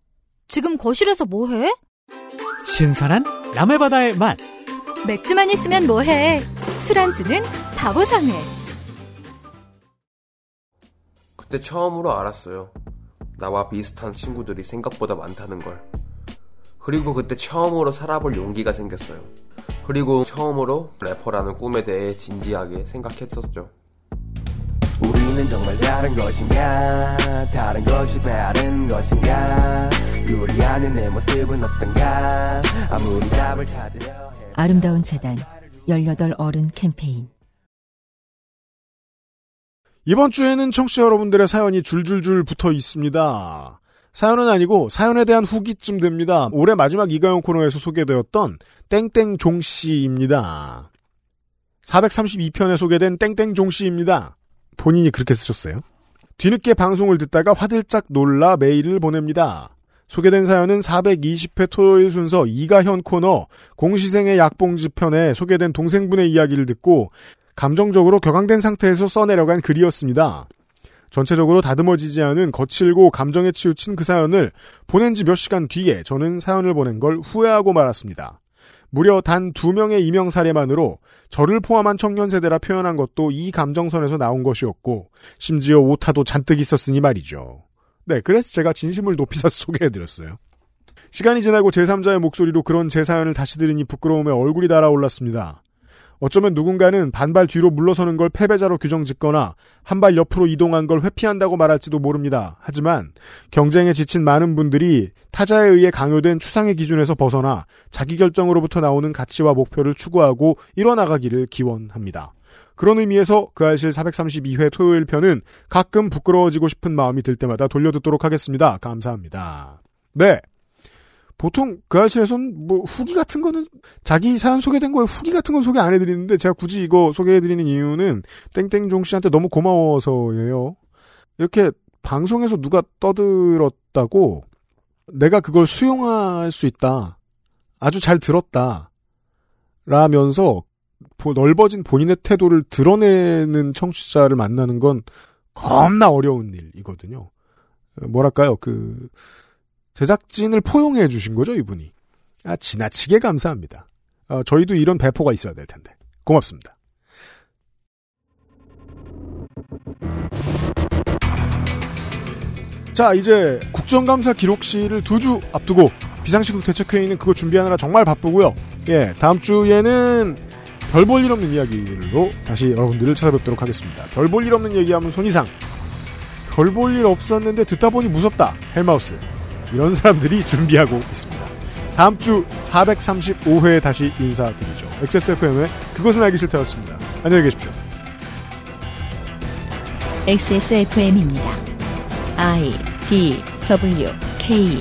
지금 거실에서 뭐 해? 신선한 남해바다의 맛. 맥주만 있으면 뭐해? 술안주는 바보상회. 그때 처음으로 알았어요. 나와 비슷한 친구들이 생각보다 많다는 걸. 그리고 그때 처음으로 살아볼 용기가 생겼어요. 그리고 처음으로 래퍼라는 꿈에 대해 진지하게 생각했었죠. 우리는 정말 다른 것인가 다른 것이 다른 것인가 요리하는 내 모습은 어떤가 아무리 답을 찾으려 해 아름다운 재단 18 어른 캠페인 이번 주에는 청취자 여러분들의 사연이 줄줄줄 붙어 있습니다. 사연은 아니고 사연에 대한 후기쯤 됩니다. 올해 마지막 이가영 코너에서 소개되었던 땡땡종 씨입니다. 432편에 소개된 땡땡종 씨입니다. 본인이 그렇게 쓰셨어요. 뒤늦게 방송을 듣다가 화들짝 놀라 메일을 보냅니다. 소개된 사연은 420회 토요일 순서 이가현 코너 공시생의 약봉지 편에 소개된 동생분의 이야기를 듣고 감정적으로 격앙된 상태에서 써내려간 글이었습니다. 전체적으로 다듬어지지 않은 거칠고 감정에 치우친 그 사연을 보낸 지 몇 시간 뒤에 저는 사연을 보낸 걸 후회하고 말았습니다. 무려 단 두 명의 이명 사례만으로 저를 포함한 청년 세대라 표현한 것도 이 감정선에서 나온 것이었고 심지어 오타도 잔뜩 있었으니 말이죠. 네, 그래서 제가 진심을 높이 사서 *laughs* 소개해드렸어요. 시간이 지나고 제3자의 목소리로 그런 제 사연을 다시 들으니 부끄러움에 얼굴이 달아올랐습니다. 어쩌면 누군가는 반발 뒤로 물러서는 걸 패배자로 규정 짓거나 한 발 옆으로 이동한 걸 회피한다고 말할지도 모릅니다. 하지만 경쟁에 지친 많은 분들이 타자에 의해 강요된 추상의 기준에서 벗어나 자기 결정으로부터 나오는 가치와 목표를 추구하고 일어나가기를 기원합니다. 그런 의미에서 그 알실 432회 토요일 편은 가끔 부끄러워지고 싶은 마음이 들 때마다 돌려듣도록 하겠습니다. 감사합니다. 네. 보통 그 아실에선 뭐 후기 같은 거는 자기 사연 소개된 거에 후기 같은 건 소개 안 해드리는데 제가 굳이 이거 소개해드리는 이유는 땡땡종 씨한테 너무 고마워서예요. 이렇게 방송에서 누가 떠들었다고 내가 그걸 수용할 수 있다. 아주 잘 들었다. 라면서 넓어진 본인의 태도를 드러내는 청취자를 만나는 건 겁나 어려운 일이거든요. 뭐랄까요, 그, 제작진을 포용해 주신 거죠, 이분이. 아, 지나치게 감사합니다. 어, 저희도 이런 배포가 있어야 될 텐데. 고맙습니다. 자, 이제 국정감사 기록실을 두 주 앞두고 비상시국 대책회의는 그거 준비하느라 정말 바쁘고요. 예, 다음 주에는 별 볼 일 없는 이야기로 다시 여러분들을 찾아뵙도록 하겠습니다. 별 볼 일 없는 얘기하면 손이상. 별 볼 일 없었는데 듣다 보니 무섭다. 헬마우스. 이런 사람들이 준비하고 있습니다. 다음 주 435회에 다시 인사드리죠. XSFM의 그것은 알기 싫다였습니다. 안녕히 계십시오. XSFM입니다. I D W K